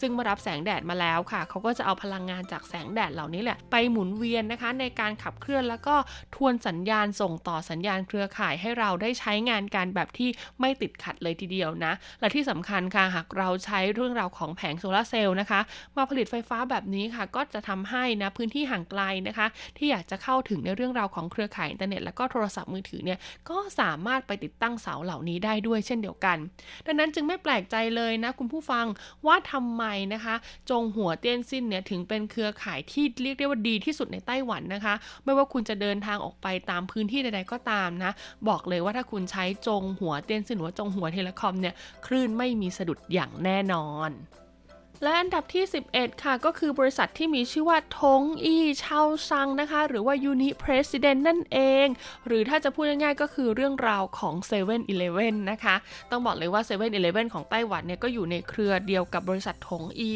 ซึ่งเมื่อรับแสงแดดมาแล้วค่ะเขาก็จะเอาพลังงานจากแสงแดดเหล่านี้แหละไปหมุนเวียนนะคะ ในการขับเคลื่อนแล้วก็ทวนสัญญาณส่งต่อสัญญาณเครือข่ายให้เราได้ใช้งานการแบบที่ไม่ติดขัดเลยทีเดียวนะ และที่สำคัญค่ะหากเราใช้เรื่องราวของแผงโซลาเซลล์นะคะ มาผลิตไฟฟ้าแบบนี้ค่ะ ก็จะทำให้นะพื้นที่ห่างไกลนะคะ ที่อยากจะเข้าถึงในเรื่องราวของเครือข่ายอินเทอร์เน็ต แล้วก็โทรศัพท์มือถือเนี่ยก็สามารถไปติดตั้งเสาเหล่านี้ได้ด้วยเช่นเดียวกัน ดังนั้นจึงไม่แปลกใจเลยนะคุณผู้ฟังว่าทำไมนะคะ จงหัวเตี้ยนซินเนี่ยถึงเป็นเครือข่ายที่เรียกได้ว่าดีที่สุดในไต้หวันนะคะ ไม่ว่าคุณจะเดินทางออกไปตามพื้นที่ใดๆก็ตามนะ บอกเลยว่าถ้าคุณใช้จงหัวเตี้ยนซินหรือว่าจงหัวเทเลคอมเนี่ยคลื่นไม่มีสะดุดอย่างแน่นอน และอันดับที่ 11 ค่ะก็คือบริษัทที่มีชื่อว่าทงอีเชาซังนะคะ หรือว่า Uni President นั่นเอง หรือถ้าจะพูดง่ายๆก็คือเรื่องราวของ7 e เ e ่ e อนะคะ ต้องบอกเลยว่า7 e เ e ่ e อของไต้หวันเนี่ยก็อยู่ในเครือเดียวกับบริษัถงอี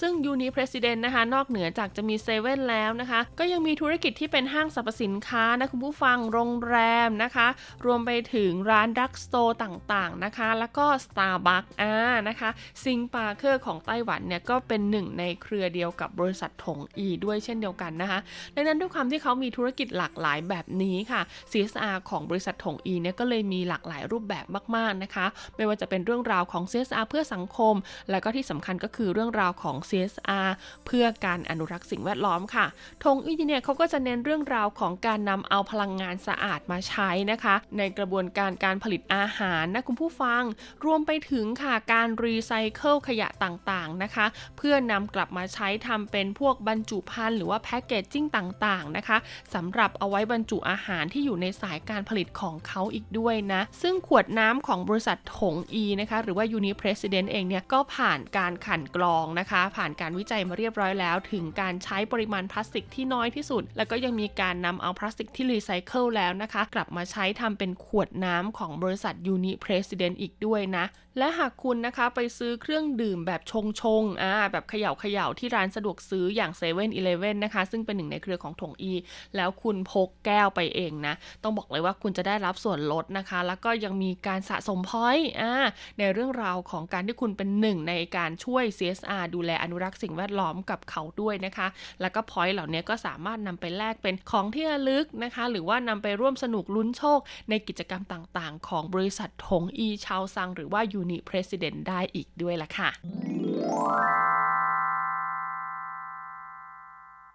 ซึ่ง Uni President นะคะ นอกเหนือจากจะมี7 e เ e ่แล้วนะคะ ก็ยังมีธุรกิจที่เป็นห้างสรรพสินค้านะคุณผู้ฟังโรงแรมนะคะ รวมไปถึงร้าน drugstore ต่างๆนะคะ แล้วก็ Starbucks อ่านะคะซิงปาร์เคอร์ของไต้หวันเนี่ยก็เป็นหนึ่งในเครือเดียวกับบริษัทถงอีด้วยเช่นเดียวกันนะคะ ดังนั้นด้วยความที่เขามีธุรกิจหลากหลายแบบนี้ค่ะ CSR ของบริษัทถงอีเนี่ยก็เลยมีหลากหลายรูปแบบมาก ๆนะคะ ไม่ว่าจะเป็นเรื่องราวของ CSR เพื่อสังคม และก็ที่สำคัญก็คือเรื่องราวของ CSR เพื่อการอนุรักษ์สิ่งแวดล้อมค่ะทงอีเนี่ยเขาก็จะเน้นเรื่องราวของการนำเอาพลังงานสะอาดมาใช้นะคะ ในกระบวนการการผลิตอาหารนะคุณผู้ฟัง รวมไปถึงค่ะการรีไซเคิลขยะต่างๆนะคะเพื่อนำกลับมาใช้ทำเป็นพวกบรรจุภัณฑ์หรือว่า packaging ต่างๆนะคะสำหรับเอาไว้บรรจุอาหารที่อยู่ในสายการผลิตของเขาอีกด้วยนะ ซึ่งขวดน้ำของบริษัทถงอีนะคะหรือว่า Uni President เองเนี่ยก็ผ่านการขันกรองนะคะ ผ่านการวิจัยมาเรียบร้อยแล้ว ถึงการใช้ปริมาณพลาสติกที่น้อยที่สุด แล้วก็ยังมีการนำเอาพลาสติกที่รีไซเคิลแล้วนะคะ กลับมาใช้ทำเป็นขวดน้ำของบริษัท Uni President อีกด้วยนะ และหากคุณนะคะไปซื้อเครื่องดื่มแบบชงชงอ่าแบบเขย่าเขย่าที่ร้านสะดวกซื้ออย่าง7 e เ e ่ e อนะคะ ซึ่งเป็นหนึ่งในเครือของถงอี แล้วคุณพกแก้วไปเองนะ ต้องบอกเลยว่าคุณจะได้รับส่วนลดนะคะ แล้วก็ยังมีการสะสมพอยต์อ่าในเรื่องราวของการที่คุณเป็นหนึ่งในการช่วย CSR ดูแลอนุรักษ์สิ่งแวดล้อมกับเขาด้วยนะคะ แล้วก็พอยต์เหล่านี้ก็สามารถนำไปแลกเป็นของที่ระลึกนะคะ หรือว่านำไปร่วมสนุกลุ้นโชค ในกิจกรรมต่างๆ ของบริษัทถงอีชาวซัง หรือว่า Uni President ได้อีกด้วยล่ะค่ะ you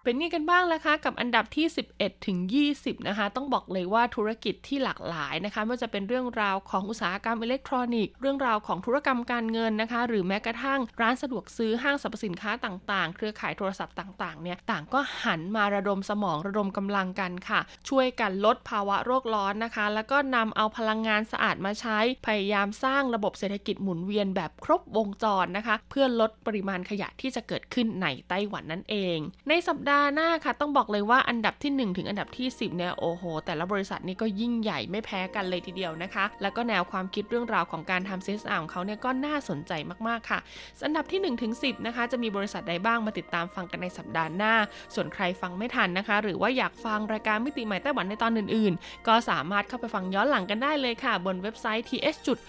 เป็นไงกันบ้างล่ะคะกับอันดับที่ 11 ถึง 20 นะคะ ต้องบอกเลยว่าธุรกิจที่หลากหลายนะคะไม่ว่าจะเป็นเรื่องราวของอุตสาหกรรมอิเล็กทรอนิกส์เรื่องราวของธุรกรรมการเงินนะคะ หรือแม้กระทั่งร้านสะดวกซื้อห้างสรรพสินค้าต่างๆ เครือข่ายโทรศัพท์ต่างๆเนี่ยต่างก็หันมาระดมสมองระดมกำลังกันค่ะ ช่วยกันลดภาวะโรคร้อนนะคะ แล้วก็นำเอาพลังงานสะอาดมาใช้พยายามสร้างระบบเศรษฐกิจหมุนเวียนแบบครบวงจรนะคะ เพื่อลดปริมาณขยะที่จะเกิดขึ้นในไต้หวันนั่นเอง ในสัปดาห์หน้าค่ะ ต้องบอกเลยว่าอันดับที่ 1 ถึงอันดับที่ 10เนี่ยโอ้โห แต่ละบริษัทนี่ก็ยิ่งใหญ่ไม่แพ้กันเลยทีเดียวนะคะ แล้วก็แนวความคิดเรื่องราวของการทำ CSR ของเขาเนี่ยก็น่าสนใจมากๆค่ะ อันดับที่1ถึง10นะคะจะมีบริษัทใดบ้างมาติดตามฟังกันในสัปดาห์หน้า ส่วนใครฟังไม่ทันนะคะ หรือว่าอยากฟังรายการมิติใหม่ไต้หวันในตอนอื่น ๆ ก็สามารถเข้าไปฟังย้อนหลังกันได้เลยค่ะ บนเว็บไซต์ th.rti.org.tw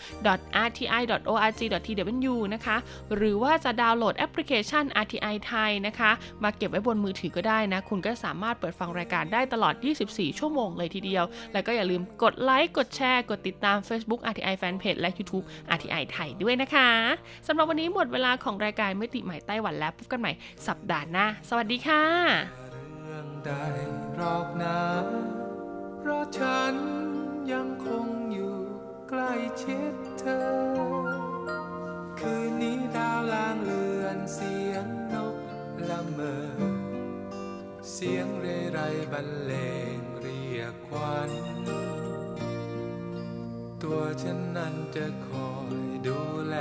นะคะหรือว่าจะดาวน์โหลดแอปพลิเคชัน RTI ไทยนะคะ มาเก็บไว้บนมือถือก็ได้นะ คุณก็สามารถเปิดฟังรายการได้ตลอด 24 ชั่วโมงเลยทีเดียว แล้วก็อย่าลืมกดไลค์ กดแชร์ กดติดตาม Facebook RTI Fanpage และ YouTube RTI ไทยด้วยนะคะสำหรับวันนี้หมดเวลาของรายการมิติใหม่ไต้หวันแล้วพบกันใหม่สัปดาห์หน้า สวัสดีค่ะเรื่องใดรอกนาเพราะฉันยังคงอยู่ใกล้ชิดเธอ คืนนี้ดาวลางเลือนเสียงนกละเมอ เสียงเรไรบรรเลงเรียกควันตัวฉันนั้นจะคอยดูแล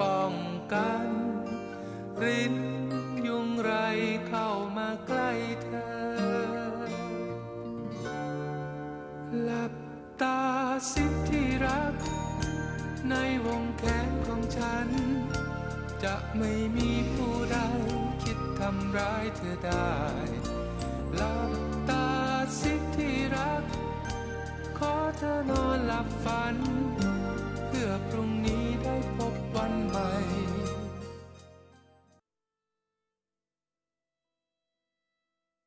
ป้องกัน รินยุงไรเข้ามาใกล้เธอ หลับตาสิที่รัก ในวงแขนของฉัน จะไม่มีผู้ใด ทำร้ายเธอได้หลับตาสิที่รัก ขอเธอนอนหลับฝัน เพื่อพรุ่งนี้ได้พบวันใหม่